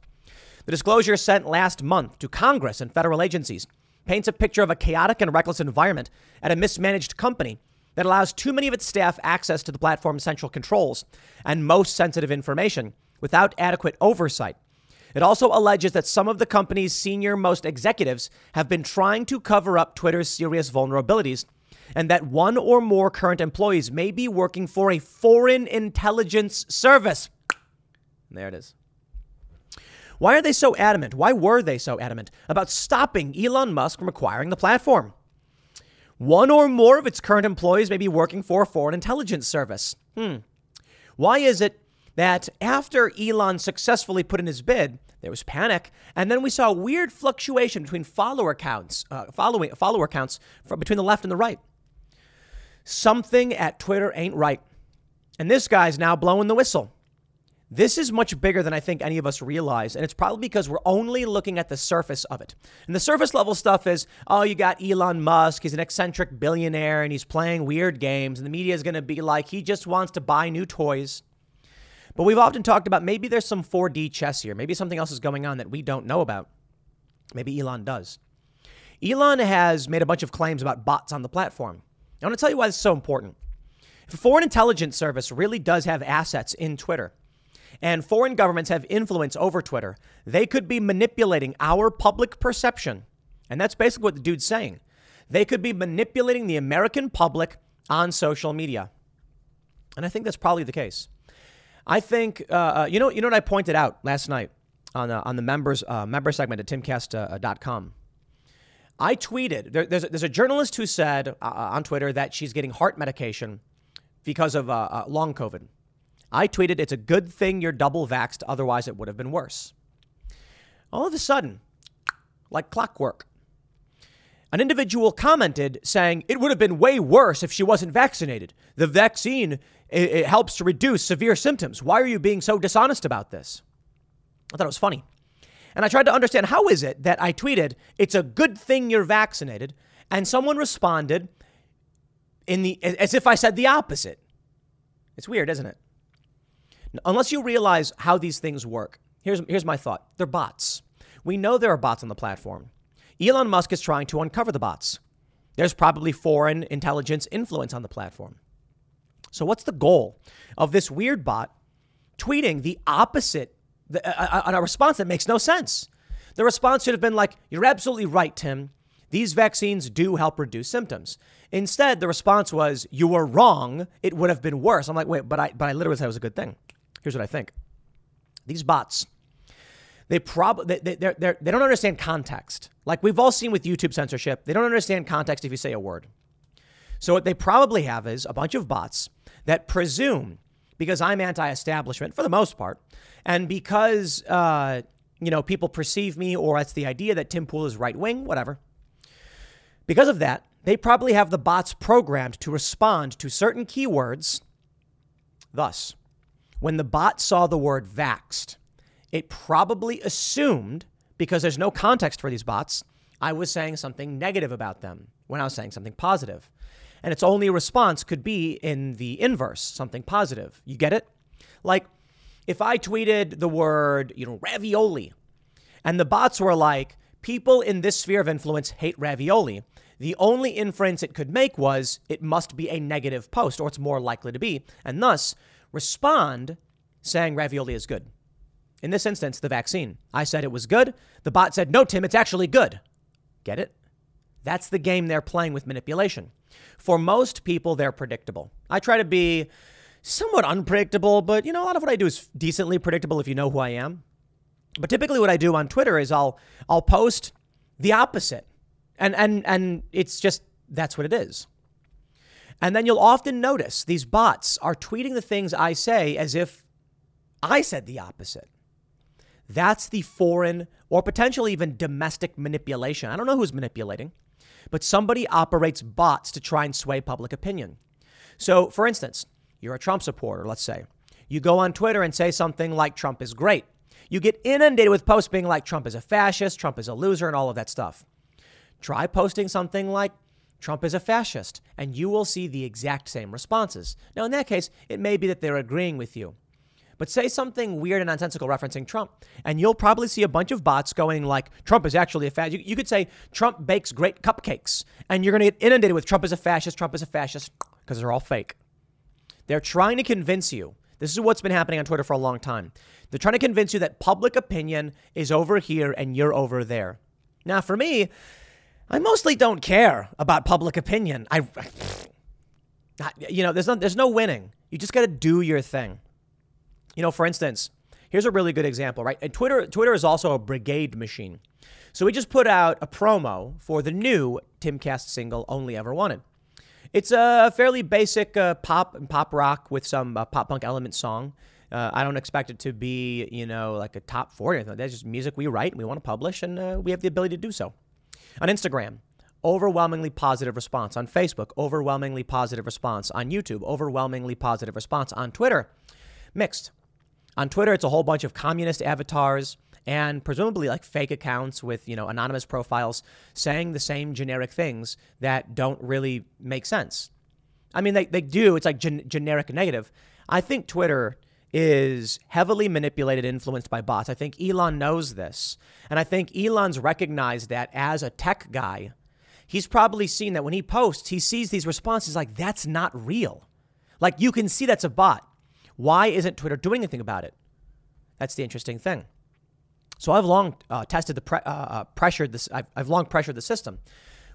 Speaker 3: The disclosure sent last month to Congress and federal agencies paints a picture of a chaotic and reckless environment at a mismanaged company that allows too many of its staff access to the platform's central controls and most sensitive information without adequate oversight. It also alleges that some of the company's senior most executives have been trying to cover up Twitter's serious vulnerabilities and that one or more current employees may be working for a foreign intelligence service. There it is. Why are they so adamant? Why were they so adamant about stopping Elon Musk from acquiring the platform? One or more of its current employees may be working for a foreign intelligence service. Hmm. Why is it that after Elon successfully put in his bid, there was panic, and then we saw a weird fluctuation between follower counts, uh, following follower counts from between the left and the right. Something at Twitter ain't right, and this guy's now blowing the whistle. This is much bigger than I think any of us realize, and it's probably because we're only looking at the surface of it. And the surface level stuff is, oh, you got Elon Musk, he's an eccentric billionaire, and he's playing weird games, and the media is going to be like, he just wants to buy new toys. But we've often talked about maybe there's some 4D chess here. Maybe something else is going on that we don't know about. Maybe Elon does. Elon has made a bunch of claims about bots on the platform. I want to tell you why this is so important. If a foreign intelligence service really does have assets in Twitter, and foreign governments have influence over Twitter, they could be manipulating our public perception. And that's basically what the dude's saying. They could be manipulating the American public on social media. And I think that's probably the case. I think uh, uh, you know you know what I pointed out last night on uh, on the members uh, member segment at timcast.com. I tweeted there, there's a, there's a journalist who said uh, uh, on Twitter that she's getting heart medication because of long COVID. I tweeted it's a good thing you're double vaxxed, otherwise it would have been worse. All of a sudden, like clockwork, An individual commented saying it would have been way worse if she wasn't vaccinated. The vaccine it, it helps to reduce severe symptoms. Why are you being so dishonest about this? I thought it was funny. And I tried to understand how is it that I tweeted, it's a good thing you're vaccinated, and someone responded in the as if I said the opposite. It's weird, isn't it? Unless you realize how these things work. Here's here's my thought. They're bots. We know there are bots on the platform. Elon Musk is trying to uncover the bots. There's probably foreign intelligence influence on the platform. So what's the goal of this weird bot tweeting the opposite on a response that makes no sense. The response should have been like, You're absolutely right, Tim. These vaccines do help reduce symptoms. Instead, the response was, You were wrong. It would have been worse. I'm like, Wait, but I, but I literally said it was a good thing. Here's what I think these bots, they probably they, they, they they don't understand context. Like we've all seen with YouTube censorship, they don't understand context if you say a word. So what they probably have is a bunch of bots that presume because I'm anti-establishment for the most part, and because uh, you know people perceive me, or that's the idea that Tim Pool is right wing, whatever. Because of that, they probably have the bots programmed to respond to certain keywords. Thus, when the bot saw the word vaxed, it probably assumed, because there's no context for these bots, I was saying something negative about them when I was saying something positive and its only response could be in the inverse, something positive. You get it? Like if I tweeted the word, you know, ravioli, and the bots were like, people in this sphere of influence hate ravioli. The only inference it could make was it must be a negative post, or it's more likely to be, and thus respond saying ravioli is good. In this instance, the vaccine. I said it was good. The bot said, no, Tim, it's actually good. Get it? That's the game they're playing with manipulation. For most people, they're predictable. I try to be somewhat unpredictable, but you know, a lot of what I do is decently predictable if you know who I am. But typically what I do on Twitter is I'll I'll post the opposite. And and and it's just that's what it is. And then you'll often notice these bots are tweeting the things I say as if I said the opposite. That's the foreign or potentially even domestic manipulation. I don't know who's manipulating but somebody operates bots to try and sway public opinion. So, for instance, you're a Trump supporter, let's say. You go on Twitter and say something like Trump is great. You get inundated with posts being like Trump is a fascist, Trump is a loser, and all of that stuff. Try posting something like Trump is a fascist, and you will see the exact same responses. Now, in that case, it may be that they're agreeing with you. But say something weird and nonsensical referencing Trump, and you'll probably see a bunch of bots going like, Trump is actually a fascist. You, you could say, Trump bakes great cupcakes, and you're going to get inundated with Trump is a fascist, Trump is a fascist, because they're all fake. They're trying to convince you. This is what's been happening on Twitter for a long time. They're trying to convince you that public opinion is over here and you're over there. Now, for me, I mostly don't care about public opinion. I, you know, there's no, there's no winning. You just got to do your thing. You know, for instance, here's a really good example, right? And Twitter Twitter is also a brigade machine. So we just put out a promo for the new Timcast single "Only Ever Wanted." It's a fairly basic uh, pop and pop rock with some uh, pop punk element song. Uh, I don't expect it to be, you know, like a top 40. That's just music we write and we want to publish, and uh, we have the ability to do so. On Instagram, overwhelmingly positive response. On Facebook, overwhelmingly positive response. On YouTube, overwhelmingly positive response. On Twitter, mixed. On Twitter, it's a whole bunch of communist avatars and presumably like fake accounts with, you know, anonymous profiles saying the same generic things that don't really make sense. I mean, they, they do. It's like gen- generic negative. I think Twitter is heavily manipulated, influenced by bots. I think Elon knows this. And I think Elon's recognized that as a tech guy. He's probably seen that when he posts, he sees these responses like, that's not real. Like, you can see that's a bot. Why isn't Twitter doing anything about it? That's the interesting thing. So I've long uh, tested the pre- uh, uh, pressured this. I've, I've, long pressured the system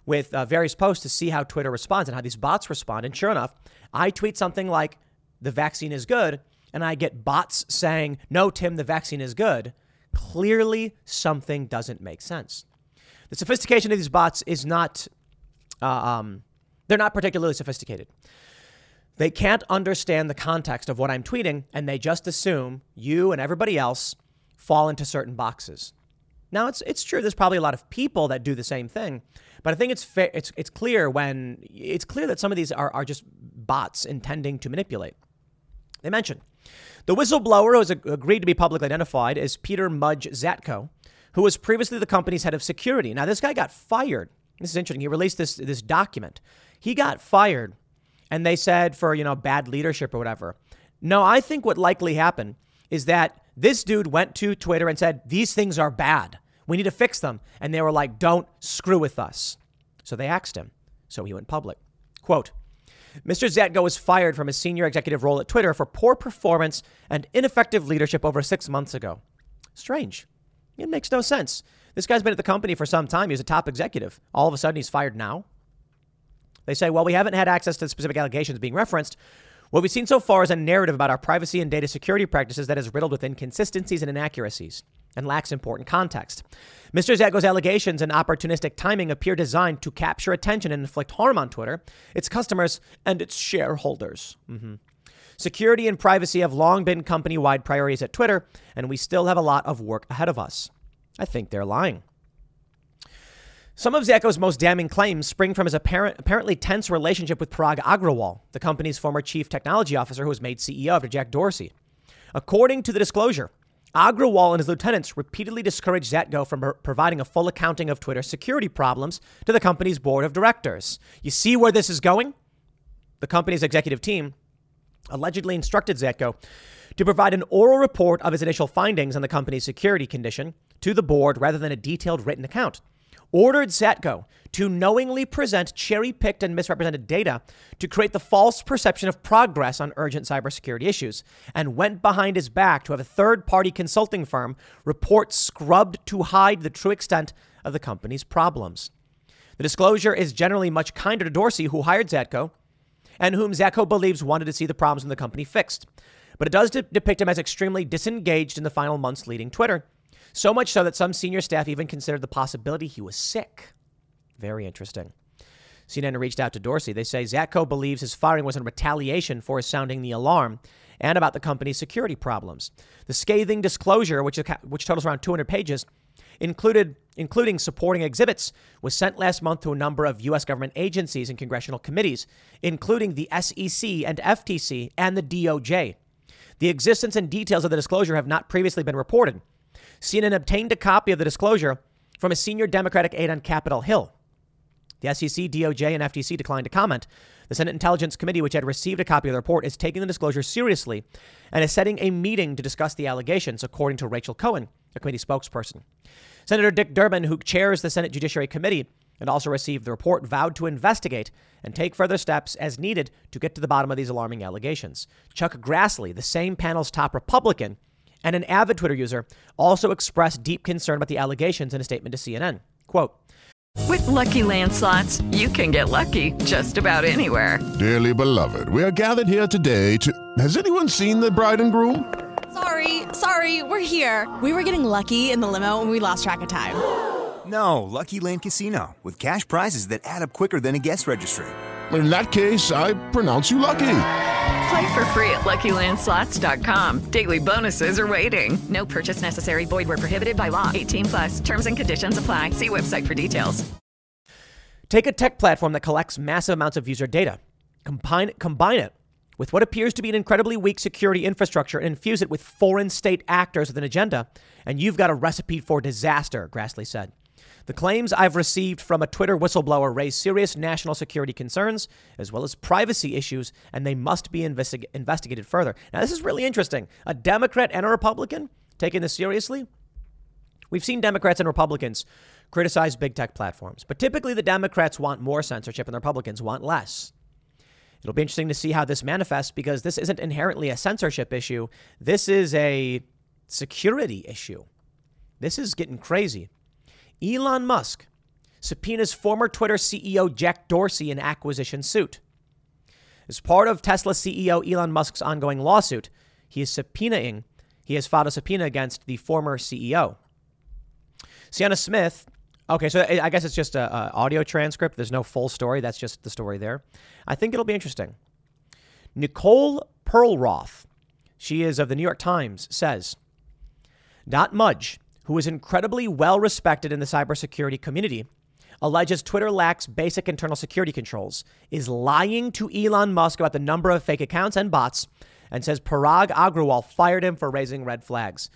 Speaker 3: with uh, various posts to see how Twitter responds and how these bots respond. And sure enough, I tweet something like "the vaccine is good," and I get bots saying, "No, Tim, the vaccine is good." Clearly, something doesn't make sense. The sophistication of these bots is not. Uh, um, they're not particularly sophisticated. They can't understand the context of what I'm tweeting, and they just assume you and everybody else fall into certain boxes. Now, it's it's true. There's probably a lot of people that do the same thing, but I think it's fair. It's it's clear when it's clear that some of these are are just bots intending to manipulate. They mention the whistleblower who has agreed to be publicly identified is Peiter Mudge Zatko, who was previously the company's head of security. Now, this guy got fired. This is interesting. He released this this document. He got fired, and they said for you know bad leadership or whatever. No, I think what likely happened is that this dude went to Twitter and said, These things are bad. We need to fix them. And they were like, Don't screw with us. So they axed him. So he went public. Quote Mr. Zatko was fired from his senior executive role at Twitter for poor performance and ineffective leadership over six months ago. Strange. It makes no sense. This guy's been at the company for some time. He's a top executive. All of a sudden, he's fired now. They say, well, we haven't had access to the specific allegations being referenced, what we've seen so far is a narrative about our privacy and data security practices that is riddled with inconsistencies and inaccuracies and lacks important context. Mr. Zatko's allegations and opportunistic timing appear designed to capture attention and inflict harm on Twitter, its customers, and its shareholders. Mm-hmm. Security and privacy have long been company wide priorities at Twitter, and we still have a lot of work ahead of us. I think they're lying. Some of Zatko's most damning claims spring from his apparent, apparently tense relationship with Parag Agrawal, the company's former chief technology officer who was made CEO after Jack Dorsey. According to the disclosure, Agrawal and his lieutenants repeatedly discouraged Zatko from providing a full accounting of Twitter's security problems to the company's board of directors. You see where this is going? The company's executive team allegedly instructed Zatko to provide an oral report of his initial findings on the company's security condition to the board rather than a detailed written account ordered Zatko to knowingly present cherry picked and misrepresented data to create the false perception of progress on urgent cybersecurity issues, and went behind his back to have a third party consulting firm report scrubbed to hide the true extent of the company's problems. The disclosure is generally much kinder to Dorsey, who hired Zatko, and whom Zatko believes wanted to see the problems in the company fixed. But it does de- depict him as extremely disengaged in the final months leading Twitter so much so that some senior staff even considered the possibility he was sick. Very interesting. CNN reached out to Dorsey. They say Zatko believes his firing was in retaliation for sounding the alarm and about the company's security problems. The scathing disclosure, which, which totals around 200 pages, included including supporting exhibits, was sent last month to a number of U.S. government agencies and congressional committees, including the SEC and FTC and the DOJ. The existence and details of the disclosure have not previously been reported. CNN obtained a copy of the disclosure from a senior Democratic aide on Capitol Hill. The SEC, DOJ, and FTC declined to comment. The Senate Intelligence Committee, which had received a copy of the report, is taking the disclosure seriously and is setting a meeting to discuss the allegations, according to Rachel Cohen, a committee spokesperson. Senator Dick Durbin, who chairs the Senate Judiciary Committee and also received the report, vowed to investigate and take further steps as needed to get to the bottom of these alarming allegations. Chuck Grassley, the same panel's top Republican, and an avid Twitter user also expressed deep concern about the allegations in a statement to CNN. Quote,
Speaker 4: with LuckyLand Slots, you can get lucky just about anywhere.
Speaker 5: Dearly beloved, we are gathered here today to. Has anyone seen the bride and groom?
Speaker 6: Sorry, sorry, we're here. We were getting lucky in the limo and we lost track of time.
Speaker 7: No, Lucky Land Casino, with cash prizes that add up quicker than a guest registry.
Speaker 5: In that case, I pronounce you lucky.
Speaker 4: Play for free at LuckyLandSlots.com. Daily bonuses are waiting. No purchase necessary. Void were prohibited by law. 18 plus. Terms and conditions apply. See website for details.
Speaker 3: Take a tech platform that collects massive amounts of user data, combine combine it with what appears to be an incredibly weak security infrastructure, and infuse it with foreign state actors with an agenda, and you've got a recipe for disaster. Grassley said. The claims I've received from a Twitter whistleblower raise serious national security concerns as well as privacy issues, and they must be investig- investigated further. Now, this is really interesting. A Democrat and a Republican taking this seriously? We've seen Democrats and Republicans criticize big tech platforms, but typically the Democrats want more censorship and the Republicans want less. It'll be interesting to see how this manifests because this isn't inherently a censorship issue. This is a security issue. This is getting crazy. Elon Musk subpoenas former Twitter CEO Jack Dorsey in acquisition suit. As part of Tesla CEO Elon Musk's ongoing lawsuit, he is subpoenaing, he has filed a subpoena against the former CEO. Sienna Smith, okay, so I guess it's just a, a audio transcript. There's no full story. That's just the story there. I think it'll be interesting. Nicole Perlroth, she is of the New York Times, says, Not Mudge who is incredibly well respected in the cybersecurity community, alleges Twitter lacks basic internal security controls, is lying to Elon Musk about the number of fake accounts and bots, and says Parag Agrawal fired him for raising red flags.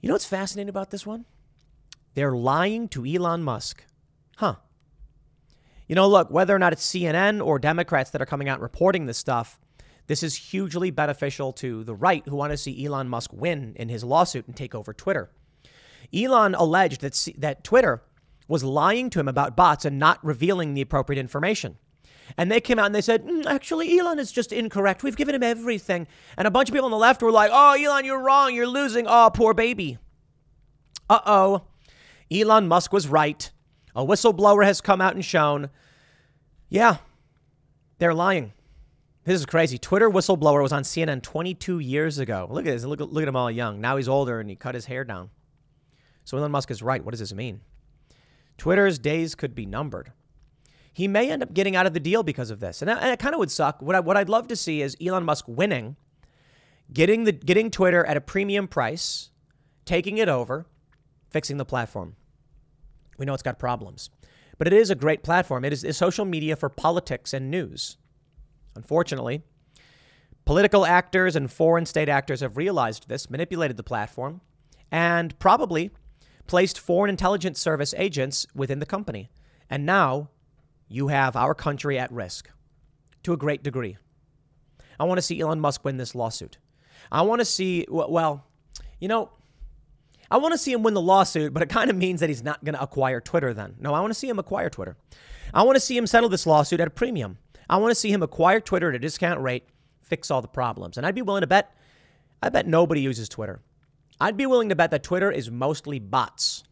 Speaker 3: You know what's fascinating about this one? They're lying to Elon Musk. Huh. You know, look, whether or not it's CNN or Democrats that are coming out reporting this stuff, this is hugely beneficial to the right who want to see Elon Musk win in his lawsuit and take over Twitter. Elon alleged that, C- that Twitter was lying to him about bots and not revealing the appropriate information. And they came out and they said, mm, actually, Elon is just incorrect. We've given him everything. And a bunch of people on the left were like, oh, Elon, you're wrong. You're losing. Oh, poor baby. Uh oh. Elon Musk was right. A whistleblower has come out and shown, yeah, they're lying. This is crazy. Twitter whistleblower was on CNN 22 years ago. Look at this. Look, look at him all young. Now he's older and he cut his hair down. So Elon Musk is right. What does this mean? Twitter's days could be numbered. He may end up getting out of the deal because of this. And, it kind of would suck. What, I, what I'd love to see is Elon Musk winning, getting, the, getting Twitter at a premium price, taking it over, fixing the platform. We know it's got problems, but it is a great platform. It is, is social media for politics and news. Unfortunately, political actors and foreign state actors have realized this, manipulated the platform, and probably placed foreign intelligence service agents within the company. And now you have our country at risk to a great degree. I want to see Elon Musk win this lawsuit. I want to see, well, you know, I want to see him win the lawsuit, but it kind of means that he's not going to acquire Twitter then. No, I want to see him acquire Twitter. I want to see him settle this lawsuit at a premium. I want to see him acquire Twitter at a discount rate, fix all the problems. And I'd be willing to bet, I bet nobody uses Twitter. I'd be willing to bet that Twitter is mostly bots.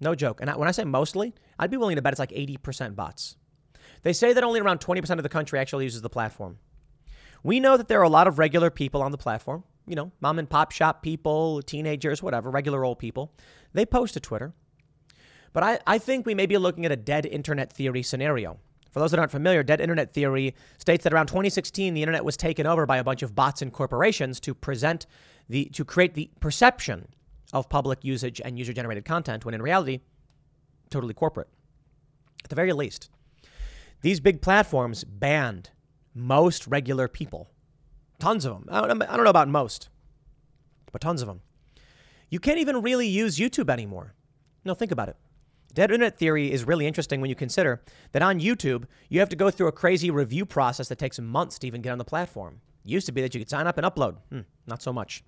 Speaker 3: No joke. And when I say mostly, I'd be willing to bet it's like 80% bots. They say that only around 20% of the country actually uses the platform. We know that there are a lot of regular people on the platform, you know, mom and pop shop people, teenagers, whatever, regular old people. They post to Twitter. But I, I think we may be looking at a dead internet theory scenario. For those that aren't familiar, dead internet theory states that around 2016, the internet was taken over by a bunch of bots and corporations to present the to create the perception of public usage and user generated content when in reality, totally corporate. At the very least, these big platforms banned most regular people. Tons of them. I don't, I don't know about most, but tons of them. You can't even really use YouTube anymore. No, think about it. Dead internet theory is really interesting when you consider that on YouTube, you have to go through a crazy review process that takes months to even get on the platform. It used to be that you could sign up and upload. Hmm, not so much.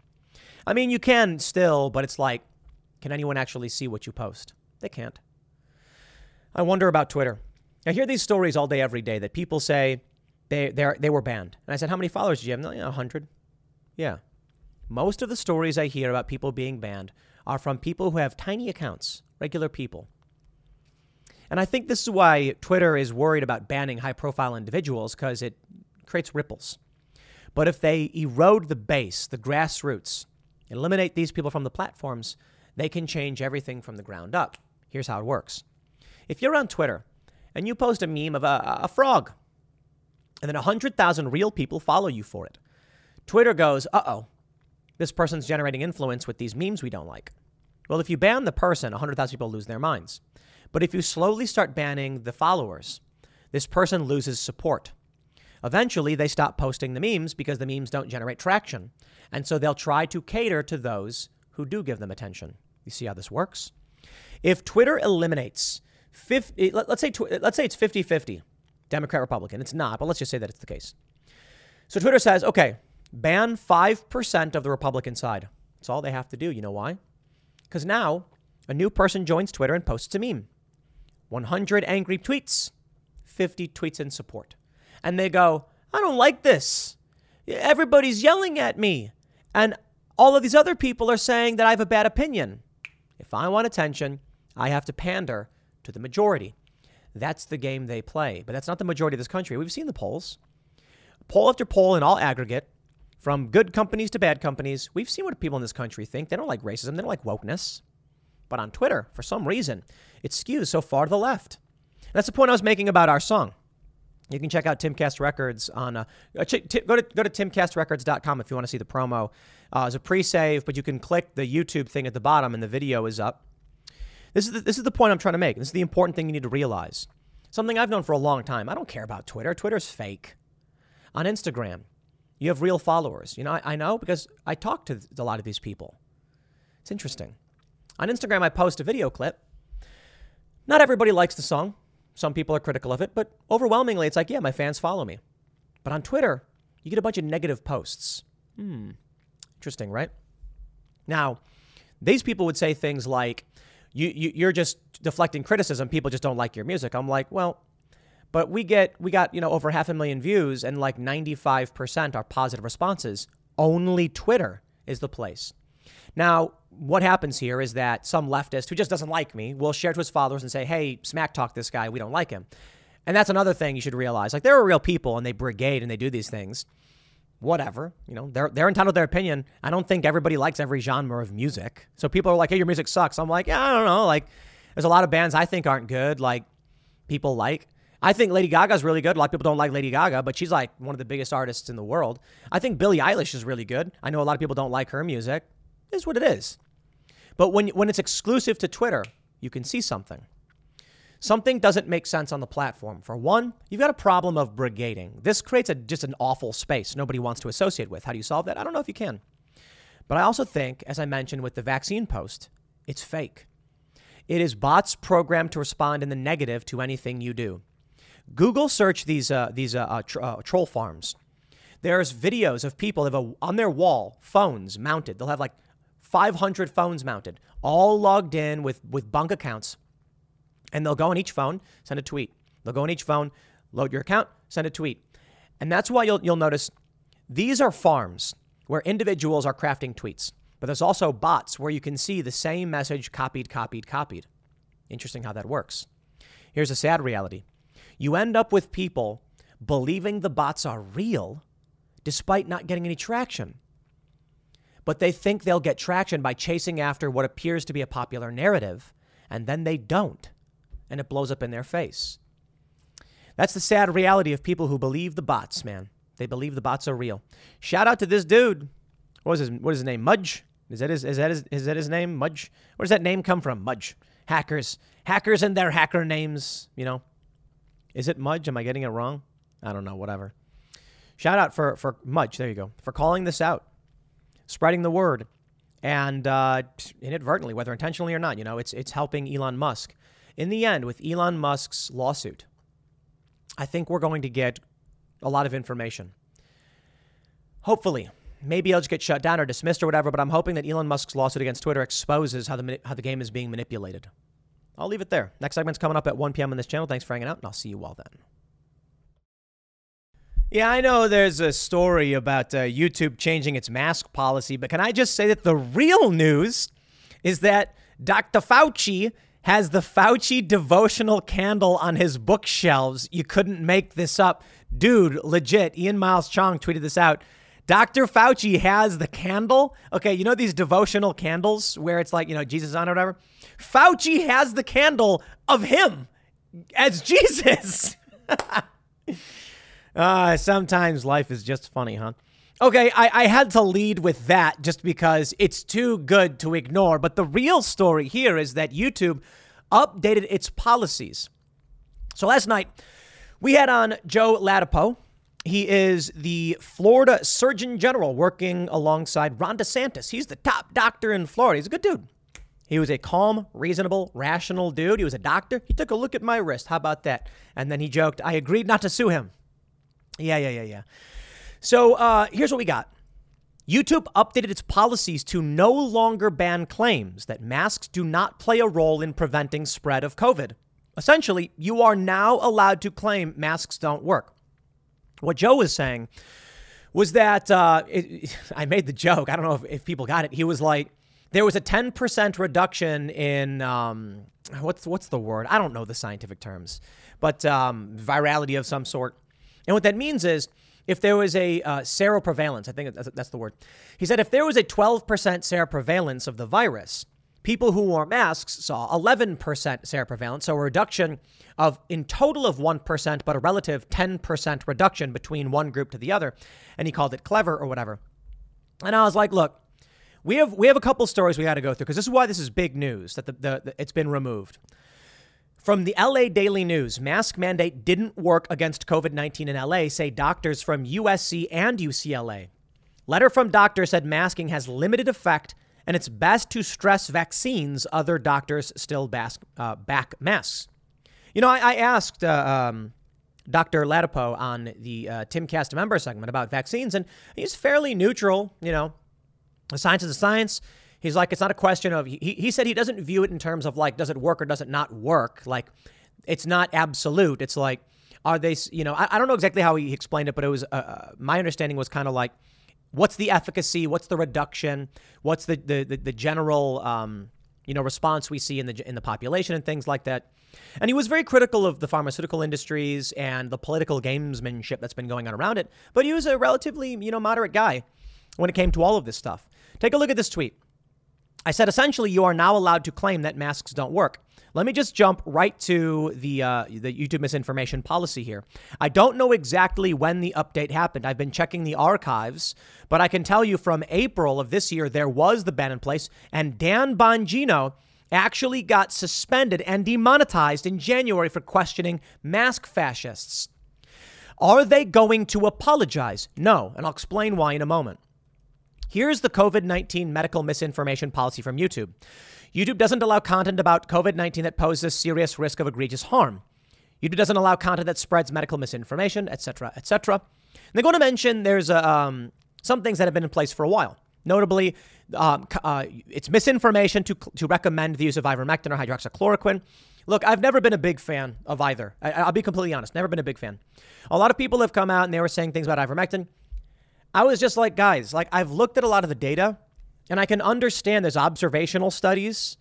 Speaker 3: I mean, you can still, but it's like, can anyone actually see what you post? They can't. I wonder about Twitter. I hear these stories all day, every day that people say they, they were banned. And I said, How many followers do you have? No, 100. Yeah. Most of the stories I hear about people being banned are from people who have tiny accounts, regular people. And I think this is why Twitter is worried about banning high profile individuals because it creates ripples. But if they erode the base, the grassroots, eliminate these people from the platforms, they can change everything from the ground up. Here's how it works. If you're on Twitter and you post a meme of a, a frog, and then 100,000 real people follow you for it, Twitter goes, uh oh, this person's generating influence with these memes we don't like. Well, if you ban the person, 100,000 people lose their minds. But if you slowly start banning the followers, this person loses support. Eventually, they stop posting the memes because the memes don't generate traction. And so they'll try to cater to those who do give them attention. You see how this works? If Twitter eliminates 50, eh, let's say eh, let's say it's 50-50 Democrat Republican. It's not, but let's just say that it's the case. So Twitter says, "Okay, ban 5% of the Republican side." That's all they have to do. You know why? Cuz now a new person joins Twitter and posts a meme. 100 angry tweets, 50 tweets in support. And they go, "I don't like this. Everybody's yelling at me." And all of these other people are saying that I have a bad opinion. If I want attention, I have to pander to the majority. That's the game they play. But that's not the majority of this country. We've seen the polls. Poll after poll in all aggregate, from good companies to bad companies, we've seen what people in this country think. They don't like racism, they don't like wokeness. But on Twitter, for some reason, it skews so far to the left. That's the point I was making about our song. You can check out Timcast Records on uh, uh, ch- t- go to go to timcastrecords.com if you want to see the promo. Uh, it's a pre-save, but you can click the YouTube thing at the bottom, and the video is up. This is the, this is the point I'm trying to make. This is the important thing you need to realize. Something I've known for a long time. I don't care about Twitter. Twitter's fake. On Instagram, you have real followers. You know, I, I know because I talk to a lot of these people. It's interesting. On Instagram, I post a video clip. Not everybody likes the song. Some people are critical of it, but overwhelmingly, it's like, yeah, my fans follow me. But on Twitter, you get a bunch of negative posts. Hmm. Interesting, right? Now, these people would say things like, you, you, you're just deflecting criticism. People just don't like your music. I'm like, well, but we get we got you know over half a million views and like 95% are positive responses. Only Twitter is the place. Now, what happens here is that some leftist who just doesn't like me will share to his followers and say, "Hey, smack talk this guy. We don't like him." And that's another thing you should realize. Like there are real people and they brigade and they do these things. Whatever, you know, they're they're entitled to their opinion. I don't think everybody likes every genre of music. So people are like, "Hey, your music sucks." I'm like, "Yeah, I don't know." Like there's a lot of bands I think aren't good. Like people like. I think Lady Gaga's really good. A lot of people don't like Lady Gaga, but she's like one of the biggest artists in the world. I think Billie Eilish is really good. I know a lot of people don't like her music. Is what it is. But when when it's exclusive to Twitter, you can see something. Something doesn't make sense on the platform. For one, you've got a problem of brigading. This creates a, just an awful space nobody wants to associate with. How do you solve that? I don't know if you can. But I also think, as I mentioned with the vaccine post, it's fake. It is bots programmed to respond in the negative to anything you do. Google search these uh, these uh, uh, uh, troll farms. There's videos of people have a, on their wall phones mounted. They'll have like 500 phones mounted, all logged in with with bunk accounts, and they'll go on each phone, send a tweet. They'll go on each phone, load your account, send a tweet, and that's why you'll you'll notice these are farms where individuals are crafting tweets, but there's also bots where you can see the same message copied, copied, copied. Interesting how that works. Here's a sad reality you end up with people believing the bots are real despite not getting any traction. But they think they'll get traction by chasing after what appears to be a popular narrative, and then they don't, and it blows up in their face. That's the sad reality of people who believe the bots, man. They believe the bots are real. Shout out to this dude. What is his, what is his name? Mudge? Is that his, is that his, is that his name? Mudge? Where does that name come from? Mudge. Hackers. Hackers and their hacker names, you know. Is it Mudge? Am I getting it wrong? I don't know, whatever. Shout out for, for Mudge, there you go, for calling this out, spreading the word, and uh, inadvertently, whether intentionally or not, you know, it's, it's helping Elon Musk. In the end, with Elon Musk's lawsuit, I think we're going to get a lot of information. Hopefully, maybe it'll just get shut down or dismissed or whatever, but I'm hoping that Elon Musk's lawsuit against Twitter exposes how the, how the game is being manipulated. I'll leave it there. Next segment's coming up at 1 p.m. on this channel. Thanks for hanging out, and I'll see you all then. Yeah, I know there's a story about uh, YouTube changing its mask policy, but can I just say that the real news is that Dr. Fauci has the Fauci devotional candle on his bookshelves. You couldn't make this up. Dude, legit. Ian Miles Cheong tweeted this out. Dr. Fauci has the candle. Okay, you know these devotional candles where it's like, you know, Jesus on or whatever? Fauci has the candle of him as Jesus. uh, sometimes life is just funny, huh? Okay, I, I had to lead with that just because it's too good to ignore. But the real story here is that YouTube updated its policies. So last night, we had on Joe Ladapo. He is the Florida Surgeon General working alongside Ron DeSantis. He's the top doctor in Florida. He's a good dude. He was a calm, reasonable, rational dude. He was a doctor. He took a look at my wrist. How about that? And then he joked, I agreed not to sue him. Yeah, yeah, yeah, yeah. So uh, here's what we got YouTube updated its policies to no longer ban claims that masks do not play a role in preventing spread of COVID. Essentially, you are now allowed to claim masks don't work. What Joe was saying was that uh, it, I made the joke. I don't know if, if people got it. He was like, there was a 10% reduction in um, what's what's the word? I don't know the scientific terms, but um, virality of some sort. And what that means is if there was a uh, seroprevalence, I think that's, the word. He said if there was a 12% seroprevalence of the virus, people who wore masks saw 11% seroprevalence, so a reduction of in total of 1%, but a relative 10% reduction between one group to the other. And he called it clever or whatever. And I was like, look, we have we have a couple stories we got to go through because this is why this is big news that the, the, the it's been removed. From the LA Daily News, mask mandate didn't work against COVID 19 in LA, say doctors from USC and UCLA. Letter from doctor said masking has limited effect and it's best to stress vaccines. Other doctors still bask, uh, back masks. You know, I, I asked uh, um, Dr. Ladapo on the uh, Timcast member segment about vaccines, and he's fairly neutral. You know, the science is the science. He's like, it's not a question of, he, he said he doesn't view it in terms of like, does it work or does it not work? Like, it's not absolute. It's like, are they, you know, I, I don't know exactly how he explained it, but it was, uh, uh my understanding was kind of like, what's the efficacy? What's the reduction? What's the, the, the, the general, um, you know, response we see in the, in the population and things like that. And he was very critical of the pharmaceutical industries and the political gamesmanship that's been going on around it. But he was a relatively, you know, moderate guy when it came to all of this stuff. Take a look at this tweet. I said essentially you are now allowed to claim that masks don't work. Let me just jump right to the uh, the YouTube misinformation policy here. I don't know exactly when the update happened. I've been checking the archives, but I can tell you from April of this year there was the ban in place, and Dan Bongino actually got suspended and demonetized in January for questioning mask fascists. Are they going to apologize? No, and I'll explain why in a moment. Here's the COVID 19 medical misinformation policy from YouTube YouTube doesn't allow content about COVID 19 that poses serious risk of egregious harm. YouTube doesn't allow content that spreads medical misinformation, etc., etc. They're going to mention there's a, um, some things that have been in place for a while. Notably, um, uh, it's misinformation to, to recommend the use of ivermectin or hydroxychloroquine. Look, I've never been a big fan of either. I, will be completely honest, never been a big fan. A lot of people have come out and they were saying things about ivermectin. I was just like, guys, like I've looked at a lot of the data and I can understand there's observational studies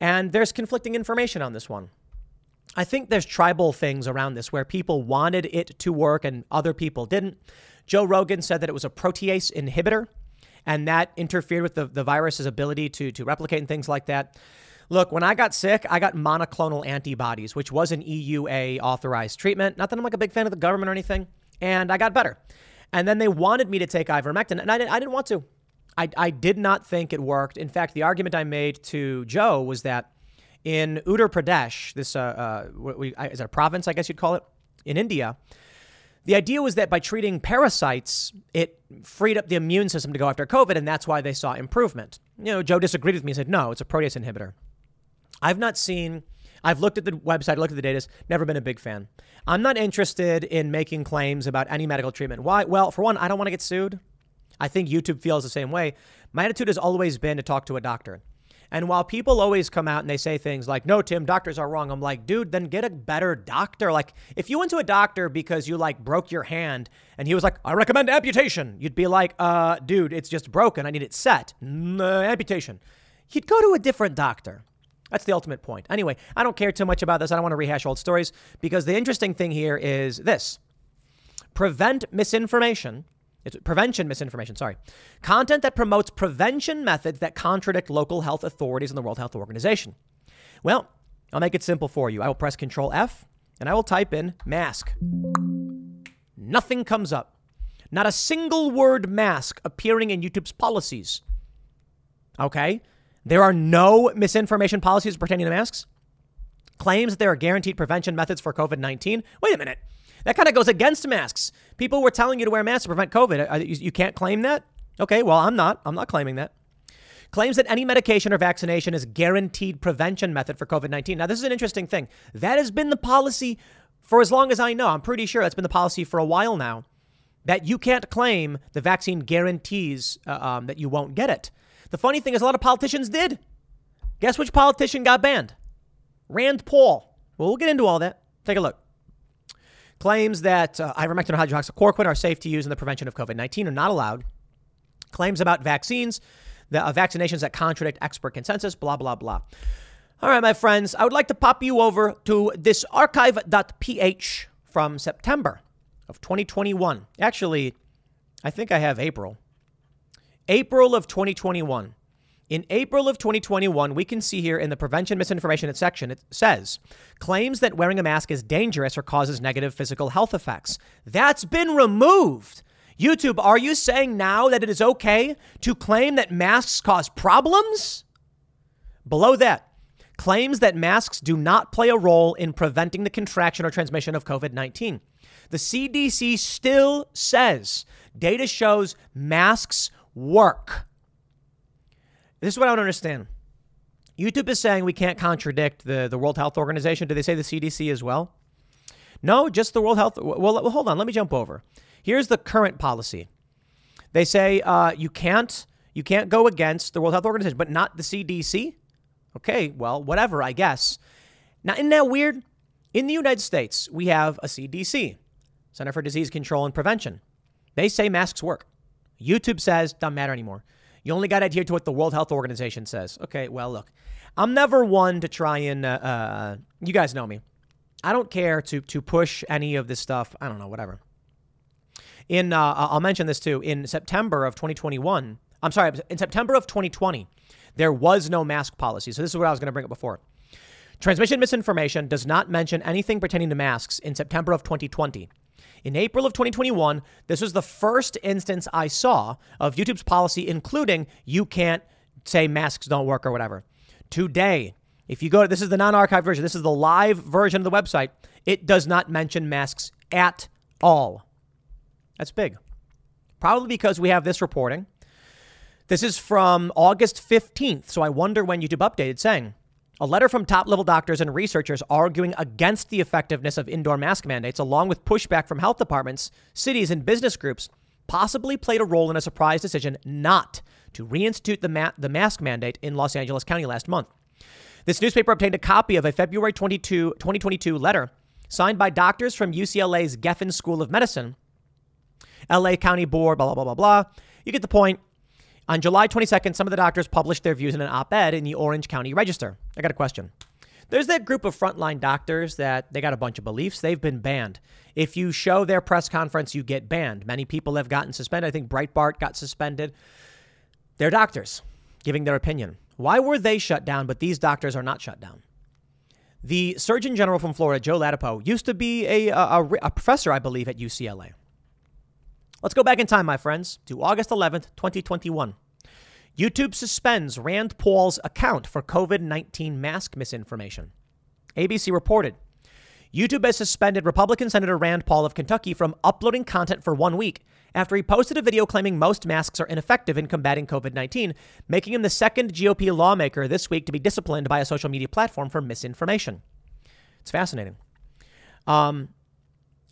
Speaker 3: and there's conflicting information on this one. I think there's tribal things around this where people wanted it to work and other people didn't. Joe Rogan said that it was a protease inhibitor and that interfered with the, the virus's ability to, to replicate and things like that. Look, when I got sick, I got monoclonal antibodies, which was an EUA authorized treatment. Not that I'm like a big fan of the government or anything, and I got better. And then they wanted me to take ivermectin, and I didn't, I didn't want to. I, I did not think it worked. In fact, the argument I made to Joe was that in Uttar Pradesh, this uh, uh, we, is a province, I guess you'd call it, in India, the idea was that by treating parasites, it freed up the immune system to go after COVID, and that's why they saw improvement. You know, Joe disagreed with me and said, no, it's a protease inhibitor. I've not seen, I've looked at the website, looked at the data, never been a big fan. I'm not interested in making claims about any medical treatment. Why? Well, for one, I don't want to get sued. I think YouTube feels the same way. My attitude has always been to talk to a doctor. And while people always come out and they say things like, no, Tim, doctors are wrong, I'm like, dude, then get a better doctor. Like, if you went to a doctor because you like broke your hand and he was like, I recommend amputation, you'd be like, uh, dude, it's just broken. I need it set. Amputation. You'd go to a different doctor. That's the ultimate point. Anyway, I don't care too much about this. I don't want to rehash old stories because the interesting thing here is this prevent misinformation it's prevention misinformation, sorry. Content that promotes prevention methods that contradict local health authorities and the World Health Organization. Well, I'll make it simple for you. I will press Control F and I will type in mask. Nothing comes up. Not a single word mask appearing in YouTube's policies. Okay? There are no misinformation policies pertaining to masks. Claims that there are guaranteed prevention methods for COVID 19. Wait a minute. That kind of goes against masks. People were telling you to wear masks to prevent COVID. You can't claim that? Okay, well, I'm not. I'm not claiming that. Claims that any medication or vaccination is guaranteed prevention method for COVID 19. Now, this is an interesting thing. That has been the policy for as long as I know. I'm pretty sure that's been the policy for a while now that you can't claim the vaccine guarantees uh, um, that you won't get it. The funny thing is, a lot of politicians did. Guess which politician got banned? Rand Paul. Well, we'll get into all that. Take a look claims that uh, ivermectin or hydroxychloroquine are safe to use in the prevention of COVID 19 are not allowed. Claims about vaccines, the uh, vaccinations that contradict expert consensus, blah, blah, blah. All right, my friends, I would like to pop you over to this archive.ph from September of 2021. Actually, I think I have April. April of 2021. In April of 2021, we can see here in the prevention misinformation section, it says claims that wearing a mask is dangerous or causes negative physical health effects. That's been removed. YouTube, are you saying now that it is okay to claim that masks cause problems? Below that, claims that masks do not play a role in preventing the contraction or transmission of COVID 19. The CDC still says data shows masks work. This is what I don't understand. YouTube is saying we can't contradict the, the World Health Organization. Do they say the CDC as well? No, just the World Health. Well, hold on. Let me jump over. Here's the current policy. They say uh, you can't you can't go against the World Health Organization, but not the CDC. Okay, well, whatever, I guess. Now, isn't that weird? In the United States, we have a CDC, Center for Disease Control and Prevention. They say masks work. YouTube says doesn't matter anymore. You only got to adhere to what the World Health Organization says. Okay, well, look, I'm never one to try and, uh, uh, you guys know me. I don't care to to push any of this stuff. I don't know, whatever. In uh, I'll mention this too. In September of 2021, I'm sorry, in September of 2020, there was no mask policy. So this is what I was going to bring up before. Transmission misinformation does not mention anything pertaining to masks in September of 2020. In April of 2021, this was the first instance I saw of YouTube's policy including you can't say masks don't work or whatever. Today, if you go to this is the non-archived version, this is the live version of the website, it does not mention masks at all. That's big. Probably because we have this reporting. This is from August 15th, so I wonder when YouTube updated saying a letter from top level doctors and researchers arguing against the effectiveness of indoor mask mandates, along with pushback from health departments, cities, and business groups, possibly played a role in a surprise decision not to reinstitute the, ma- the mask mandate in Los Angeles County last month. This newspaper obtained a copy of a February 22, 2022 letter signed by doctors from UCLA's Geffen School of Medicine, LA County Board, blah, blah, blah, blah, blah. You get the point. On July 22nd, some of the doctors published their views in an op ed in the Orange County Register. I got a question. There's that group of frontline doctors that they got a bunch of beliefs. They've been banned. If you show their press conference, you get banned. Many people have gotten suspended. I think Breitbart got suspended. They're doctors giving their opinion. Why were they shut down, but these doctors are not shut down? The Surgeon General from Florida, Joe Ladapo, used to be a, a, a professor, I believe, at UCLA. Let's go back in time, my friends, to August 11th, 2021. YouTube suspends Rand Paul's account for COVID 19 mask misinformation. ABC reported YouTube has suspended Republican Senator Rand Paul of Kentucky from uploading content for one week after he posted a video claiming most masks are ineffective in combating COVID 19, making him the second GOP lawmaker this week to be disciplined by a social media platform for misinformation. It's fascinating. Um,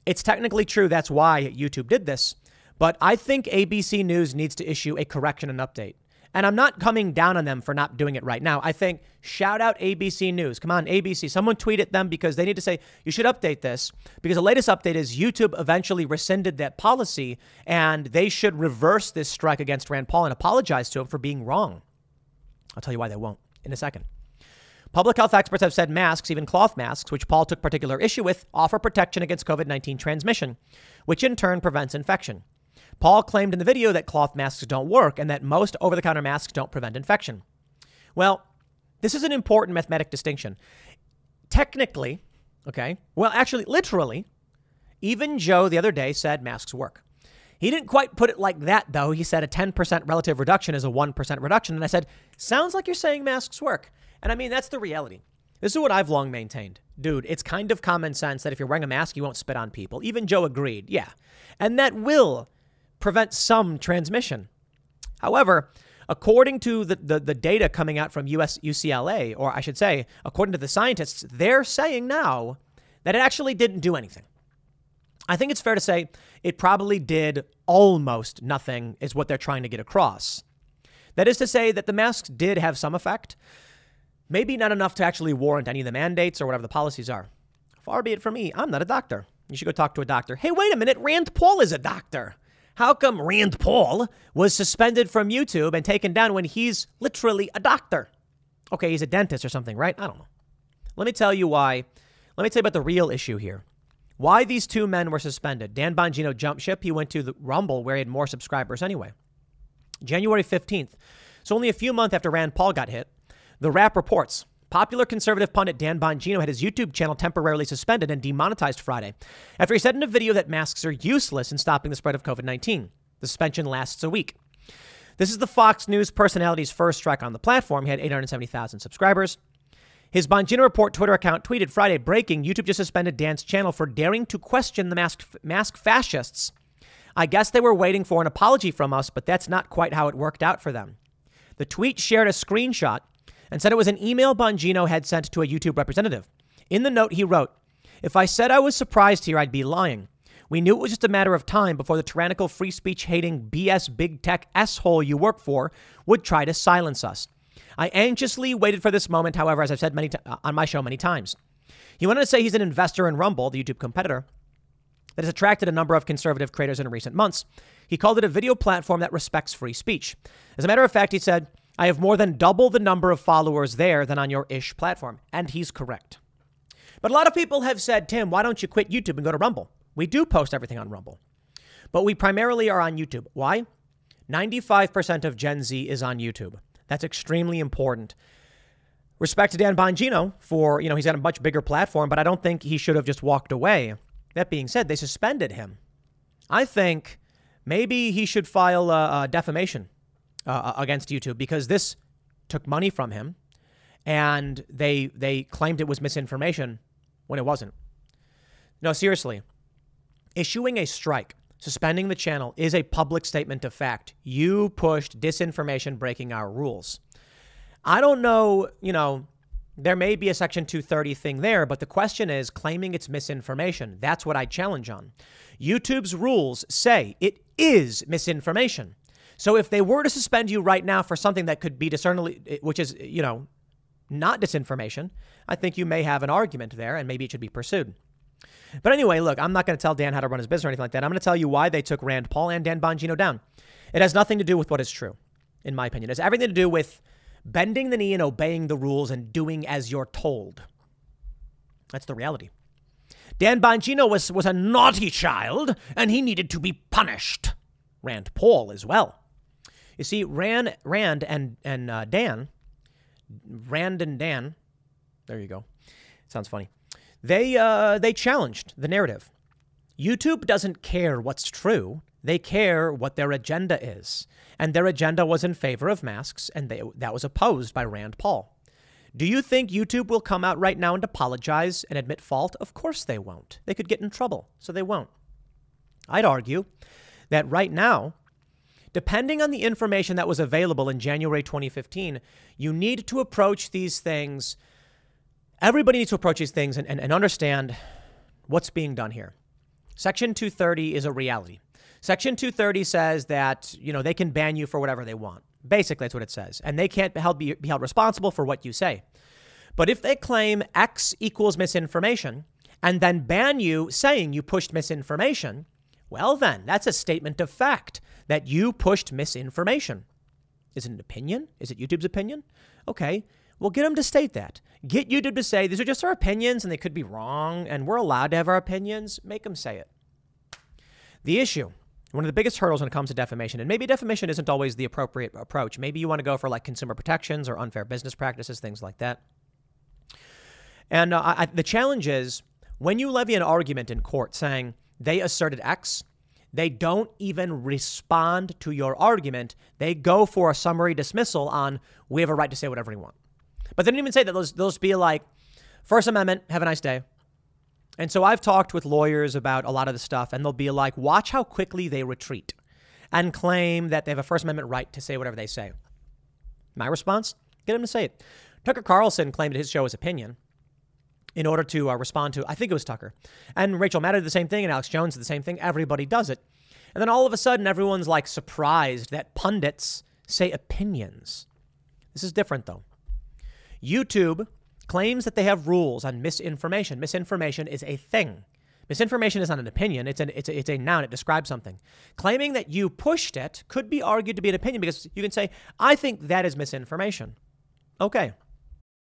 Speaker 3: it's technically true that's why YouTube did this. But I think ABC News needs to issue a correction and update. And I'm not coming down on them for not doing it right now. I think shout out ABC News. Come on, ABC. Someone tweet at them because they need to say, you should update this. Because the latest update is YouTube eventually rescinded that policy and they should reverse this strike against Rand Paul and apologize to him for being wrong. I'll tell you why they won't in a second. Public health experts have said masks, even cloth masks, which Paul took particular issue with, offer protection against COVID 19 transmission, which in turn prevents infection. Paul claimed in the video that cloth masks don't work and that most over the counter masks don't prevent infection. Well, this is an important mathematic distinction. Technically, okay, well, actually, literally, even Joe the other day said masks work. He didn't quite put it like that, though. He said a 10% relative reduction is a 1% reduction. And I said, sounds like you're saying masks work. And I mean, that's the reality. This is what I've long maintained. Dude, it's kind of common sense that if you're wearing a mask, you won't spit on people. Even Joe agreed. Yeah. And that will prevent some transmission. However, according to the, the, the, data coming out from US UCLA, or I should say, according to the scientists, they're saying now that it actually didn't do anything. I think it's fair to say it probably did almost nothing, is what they're trying to get across. That is to say that the masks did have some effect, maybe not enough to actually warrant any of the mandates or whatever the policies are. Far be it from me, I'm not a doctor. You should go talk to a doctor. Hey, wait a minute, Rand Paul is a doctor. How come Rand Paul was suspended from YouTube and taken down when he's literally a doctor? Okay, he's a dentist or something, right? I don't know. Let me tell you why. Let me tell you about the real issue here. Why these two men were suspended. Dan Bongino jumped ship. He went to the Rumble where he had more subscribers anyway. January 15th, So only a few months after Rand Paul got hit, The Wrap reports popular conservative pundit Dan Bongino had his YouTube channel temporarily suspended and demonetized Friday after he said in a video that masks are useless in stopping the spread of COVID 19. The suspension lasts a week. This is the Fox News personality's first strike on the platform. He had 870,000 subscribers. His Bongino Report Twitter account tweeted Friday breaking YouTube just suspended Dan's channel for daring to question the mask, mask fascists. I guess they were waiting for an apology from us, but that's not quite how it worked out for them. The tweet shared a screenshot and said it was an email Bongino had sent to a YouTube representative. In the note, he wrote, If I said I was surprised here, I'd be lying. We knew it was just a matter of time before the tyrannical free speech hating BS big tech S-hole you work for would try to silence us. I anxiously waited for this moment, however, as I've said many t- uh, on my show many times. He went on to say he's an investor in Rumble, the YouTube competitor, that has attracted a number of conservative creators in recent months. He called it a video platform that respects free speech. As a matter of fact, he said, I have more than double the number of followers there than on your ish platform. And he's correct. But a lot of people have said, Tim, why don't you quit YouTube and go to Rumble? We do post everything on Rumble, but we primarily are on YouTube. Why? 95% of Gen Z is on YouTube. That's extremely important. Respect to Dan Bongino for, you know, he's got a much bigger platform, but I don't think he should have just walked away. That being said, they suspended him. I think maybe he should file a, a defamation uh, against YouTube because this took money from him, and they they claimed it was misinformation when it wasn't. No, seriously, issuing a strike, suspending the channel is a public statement of fact. You pushed disinformation, breaking our rules. I don't know, you know. There may be a Section 230 thing there, but the question is claiming it's misinformation. That's what I challenge on. YouTube's rules say it is misinformation. So if they were to suspend you right now for something that could be discernibly, eh, which is, you know, not disinformation, I think you may have an argument there and maybe it should be pursued. But anyway, look, I'm not going to tell Dan how to run his business or anything like that. I'm going to tell you why they took Rand Paul and Dan Bongino down. It has nothing to do with what is true, in my opinion. It has everything to do with bending the knee and obeying the rules and doing as you're told. That's the reality. Dan Bongino was, was a naughty child and he needed to be punished. Rand Paul as well. You see, Rand, Rand and, and uh, Dan, Rand and Dan, there you go. Sounds funny. They, uh, they challenged the narrative. YouTube doesn't care what's true. They care what their agenda is. And their agenda was in favor of masks, and they, that was opposed by Rand Paul. Do you think YouTube will come out right now and apologize and admit fault? Of course they won't. They could get in trouble, so they won't. I'd argue that right now, depending on the information that was available in January 2015, you need to approach these things. Everybody needs to approach these things and, and, and understand what's being done here. Section 230 is a reality. Section 230 says that, you know, they can ban you for whatever they want. Basically, that's what it says. And they can't be held, be, be held responsible for what you say. But if they claim X equals misinformation and then ban you saying you pushed misinformation, well, then that's a statement of fact that you pushed misinformation. Is it an opinion? Is it YouTube's opinion? Okay. Well, get them to state that. Get YouTube to say these are just our opinions and they could be wrong and we're allowed to have our opinions. Make them say it. The issue one of the biggest hurdles when it comes to defamation, and maybe defamation isn't always the appropriate approach. Maybe you want to go for like consumer protections or unfair business practices, things like that. And uh, I, the challenge is when you levy an argument in court saying they asserted X, they don't even respond to your argument. They go for a summary dismissal on we have a right to say whatever we want. But they don't even say that. Those those be like First Amendment, have a nice day. And so I've talked with lawyers about a lot of the stuff, and they'll be like, watch how quickly they retreat and claim that they have a First Amendment right to say whatever they say. My response? Get them to say it. Tucker Carlson claimed his show his opinion in order to uh, respond to, I think it was Tucker. And Rachel Maddow did the same thing, and Alex Jones did the same thing. Everybody does it. And then all of a sudden, everyone's like surprised that pundits say opinions. This is different, though. YouTube claims that they have rules on misinformation. Misinformation is a thing. Misinformation is not an opinion, it's, an, it's, a, it's a noun, it describes something. Claiming that you pushed it could be argued to be an opinion because you can say, I think that is misinformation. Okay.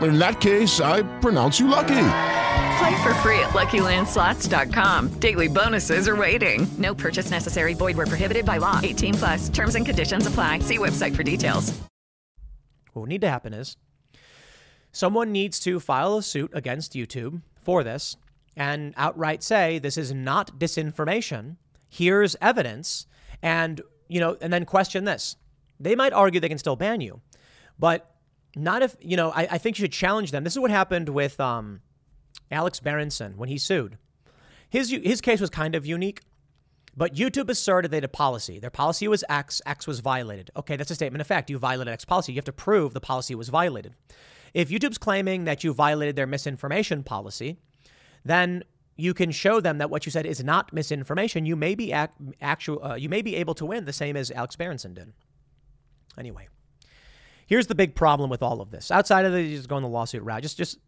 Speaker 5: In that case, I pronounce you lucky.
Speaker 4: Play for free at LuckyLandSlots.com. Daily bonuses are waiting. No purchase necessary. Void where prohibited by law. 18 plus. Terms and conditions apply. See website for details.
Speaker 3: What would need to happen is someone needs to file a suit against YouTube for this and outright say this is not disinformation. Here's evidence, and you know, and then question this. They might argue they can still ban you, but not if you know. I, I think you should challenge them. This is what happened with um, Alex Berenson when he sued. His his case was kind of unique. But YouTube asserted they had a policy. Their policy was X, X was violated. Okay, that's a statement of fact. You violated X policy. You have to prove the policy was violated. If YouTube's claiming that you violated their misinformation policy, then you can show them that what you said is not misinformation. You may be ac- actual, uh, you may be able to win the same as Alex Berenson did. Anyway, here's the big problem with all of this. Outside of the just going the lawsuit route, just just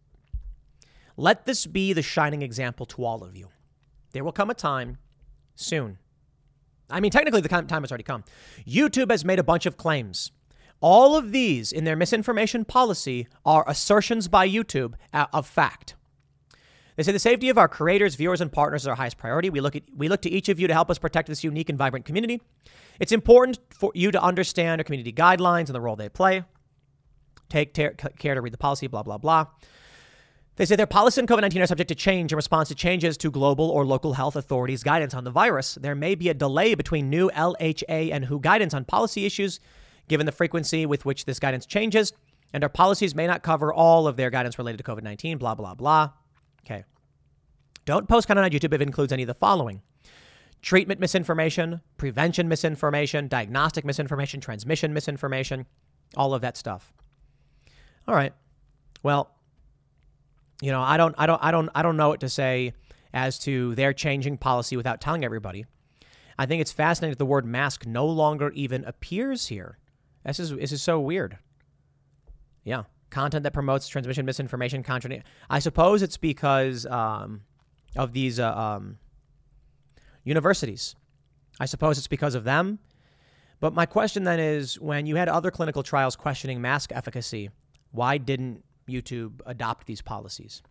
Speaker 3: let this be the shining example to all of you. There will come a time soon. I mean, technically, the time has already come. YouTube has made a bunch of claims. All of these in their misinformation policy are assertions by YouTube uh, of fact. They say the safety of our creators, viewers, and partners is our highest priority. We look at we look to each of you to help us protect this unique and vibrant community. It's important for you to understand our community guidelines and the role they play. Take care to read the policy, blah blah blah. They say their policy on COVID 19 are subject to change in response to changes to global or local health authorities' guidance on the virus. There may be a delay between new LHA and WHO guidance on policy issues, given the frequency with which this guidance changes, and our policies may not cover all of their guidance related to COVID 19, blah, blah, blah. Okay. Don't post content on YouTube if it includes any of the following treatment misinformation, prevention misinformation, diagnostic misinformation, transmission misinformation, all of that stuff. All right. Well, you know, I don't, I don't, I don't, I don't know what to say as to their changing policy without telling everybody. I think it's fascinating that the word mask no longer even appears here. This is this is so weird. Yeah, content that promotes transmission misinformation, content. I suppose it's because um, of these uh, um, universities. I suppose it's because of them. But my question then is, when you had other clinical trials questioning mask efficacy, why didn't YouTube adopt these policies?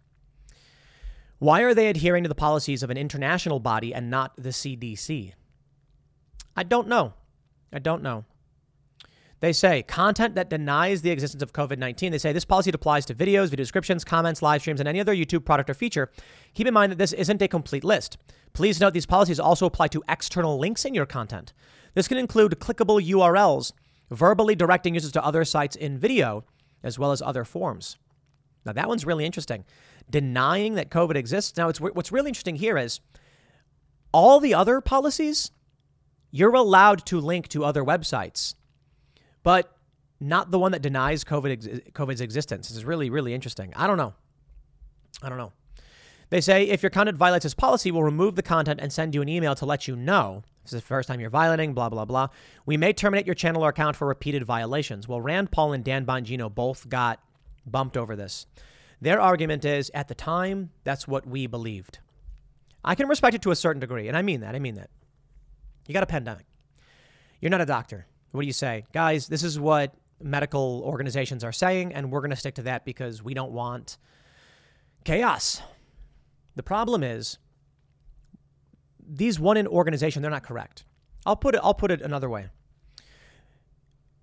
Speaker 3: Why are they adhering to the policies of an international body and not the CDC? I don't know. I don't know. They say content that denies the existence of COVID 19. They say this policy applies to videos, video descriptions, comments, live streams, and any other YouTube product or feature. Keep in mind that this isn't a complete list. Please note these policies also apply to external links in your content. This can include clickable URLs, verbally directing users to other sites in video, as well as other forms. Now, that one's really interesting. Denying that COVID exists. Now, it's, what's really interesting here is all the other policies, you're allowed to link to other websites, but not the one that denies COVID COVID's existence. This is really, really interesting. I don't know. I don't know. They say if your content violates this policy, we'll remove the content and send you an email to let you know. This is the first time you're violating, blah, blah, blah. We may terminate your channel or account for repeated violations. Well, Rand Paul and Dan Bongino both got bumped over this. Their argument is at the time, that's what we believed. I can respect it to a certain degree, and I mean that. I mean that. You got a pandemic. You're not a doctor. What do you say? Guys, this is what medical organizations are saying, and we're going to stick to that because we don't want chaos. The problem is these one in organization, they're not correct. I'll put it, I'll put it another way.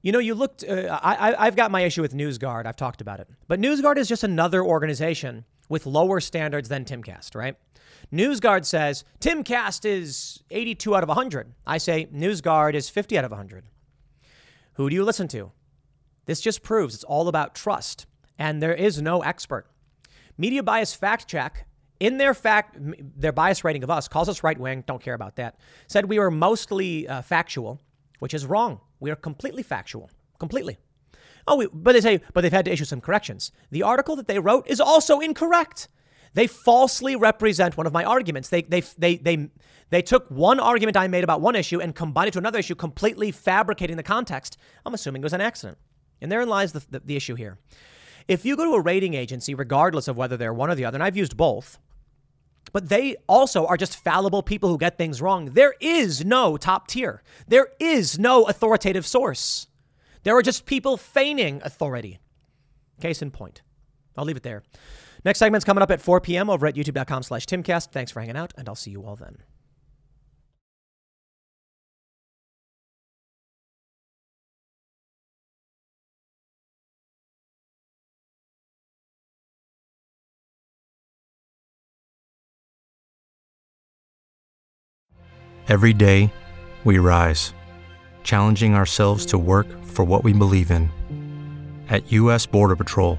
Speaker 3: You know, you looked, uh, I, I've got my issue with NewsGuard. I've talked about it. But NewsGuard is just another organization with lower standards than Timcast, right? NewsGuard says Timcast is 82 out of 100. I say NewsGuard is 50 out of 100. Who do you listen to? This just proves it's all about trust, and there is no expert. Media Bias Fact Check, in their fact, their bias rating of us, calls us right wing, don't care about that, said we were mostly uh, factual, which is wrong. We are completely factual, completely. Oh, we, but they say, but they've had to issue some corrections. The article that they wrote is also incorrect. They falsely represent one of my arguments. They, they, they, they, they took one argument I made about one issue and combined it to another issue, completely fabricating the context. I'm assuming it was an accident. And therein lies the, the, the issue here. If you go to a rating agency, regardless of whether they're one or the other, and I've used both, but they also are just fallible people who get things wrong. There is no top tier, there is no authoritative source. There are just people feigning authority. Case in point. I'll leave it there. Next segment's coming up at 4 p.m. over at youtube.com slash timcast. Thanks for hanging out, and I'll see you all then.
Speaker 8: Every day, we rise, challenging ourselves to work for what we believe in. At U.S. Border Patrol,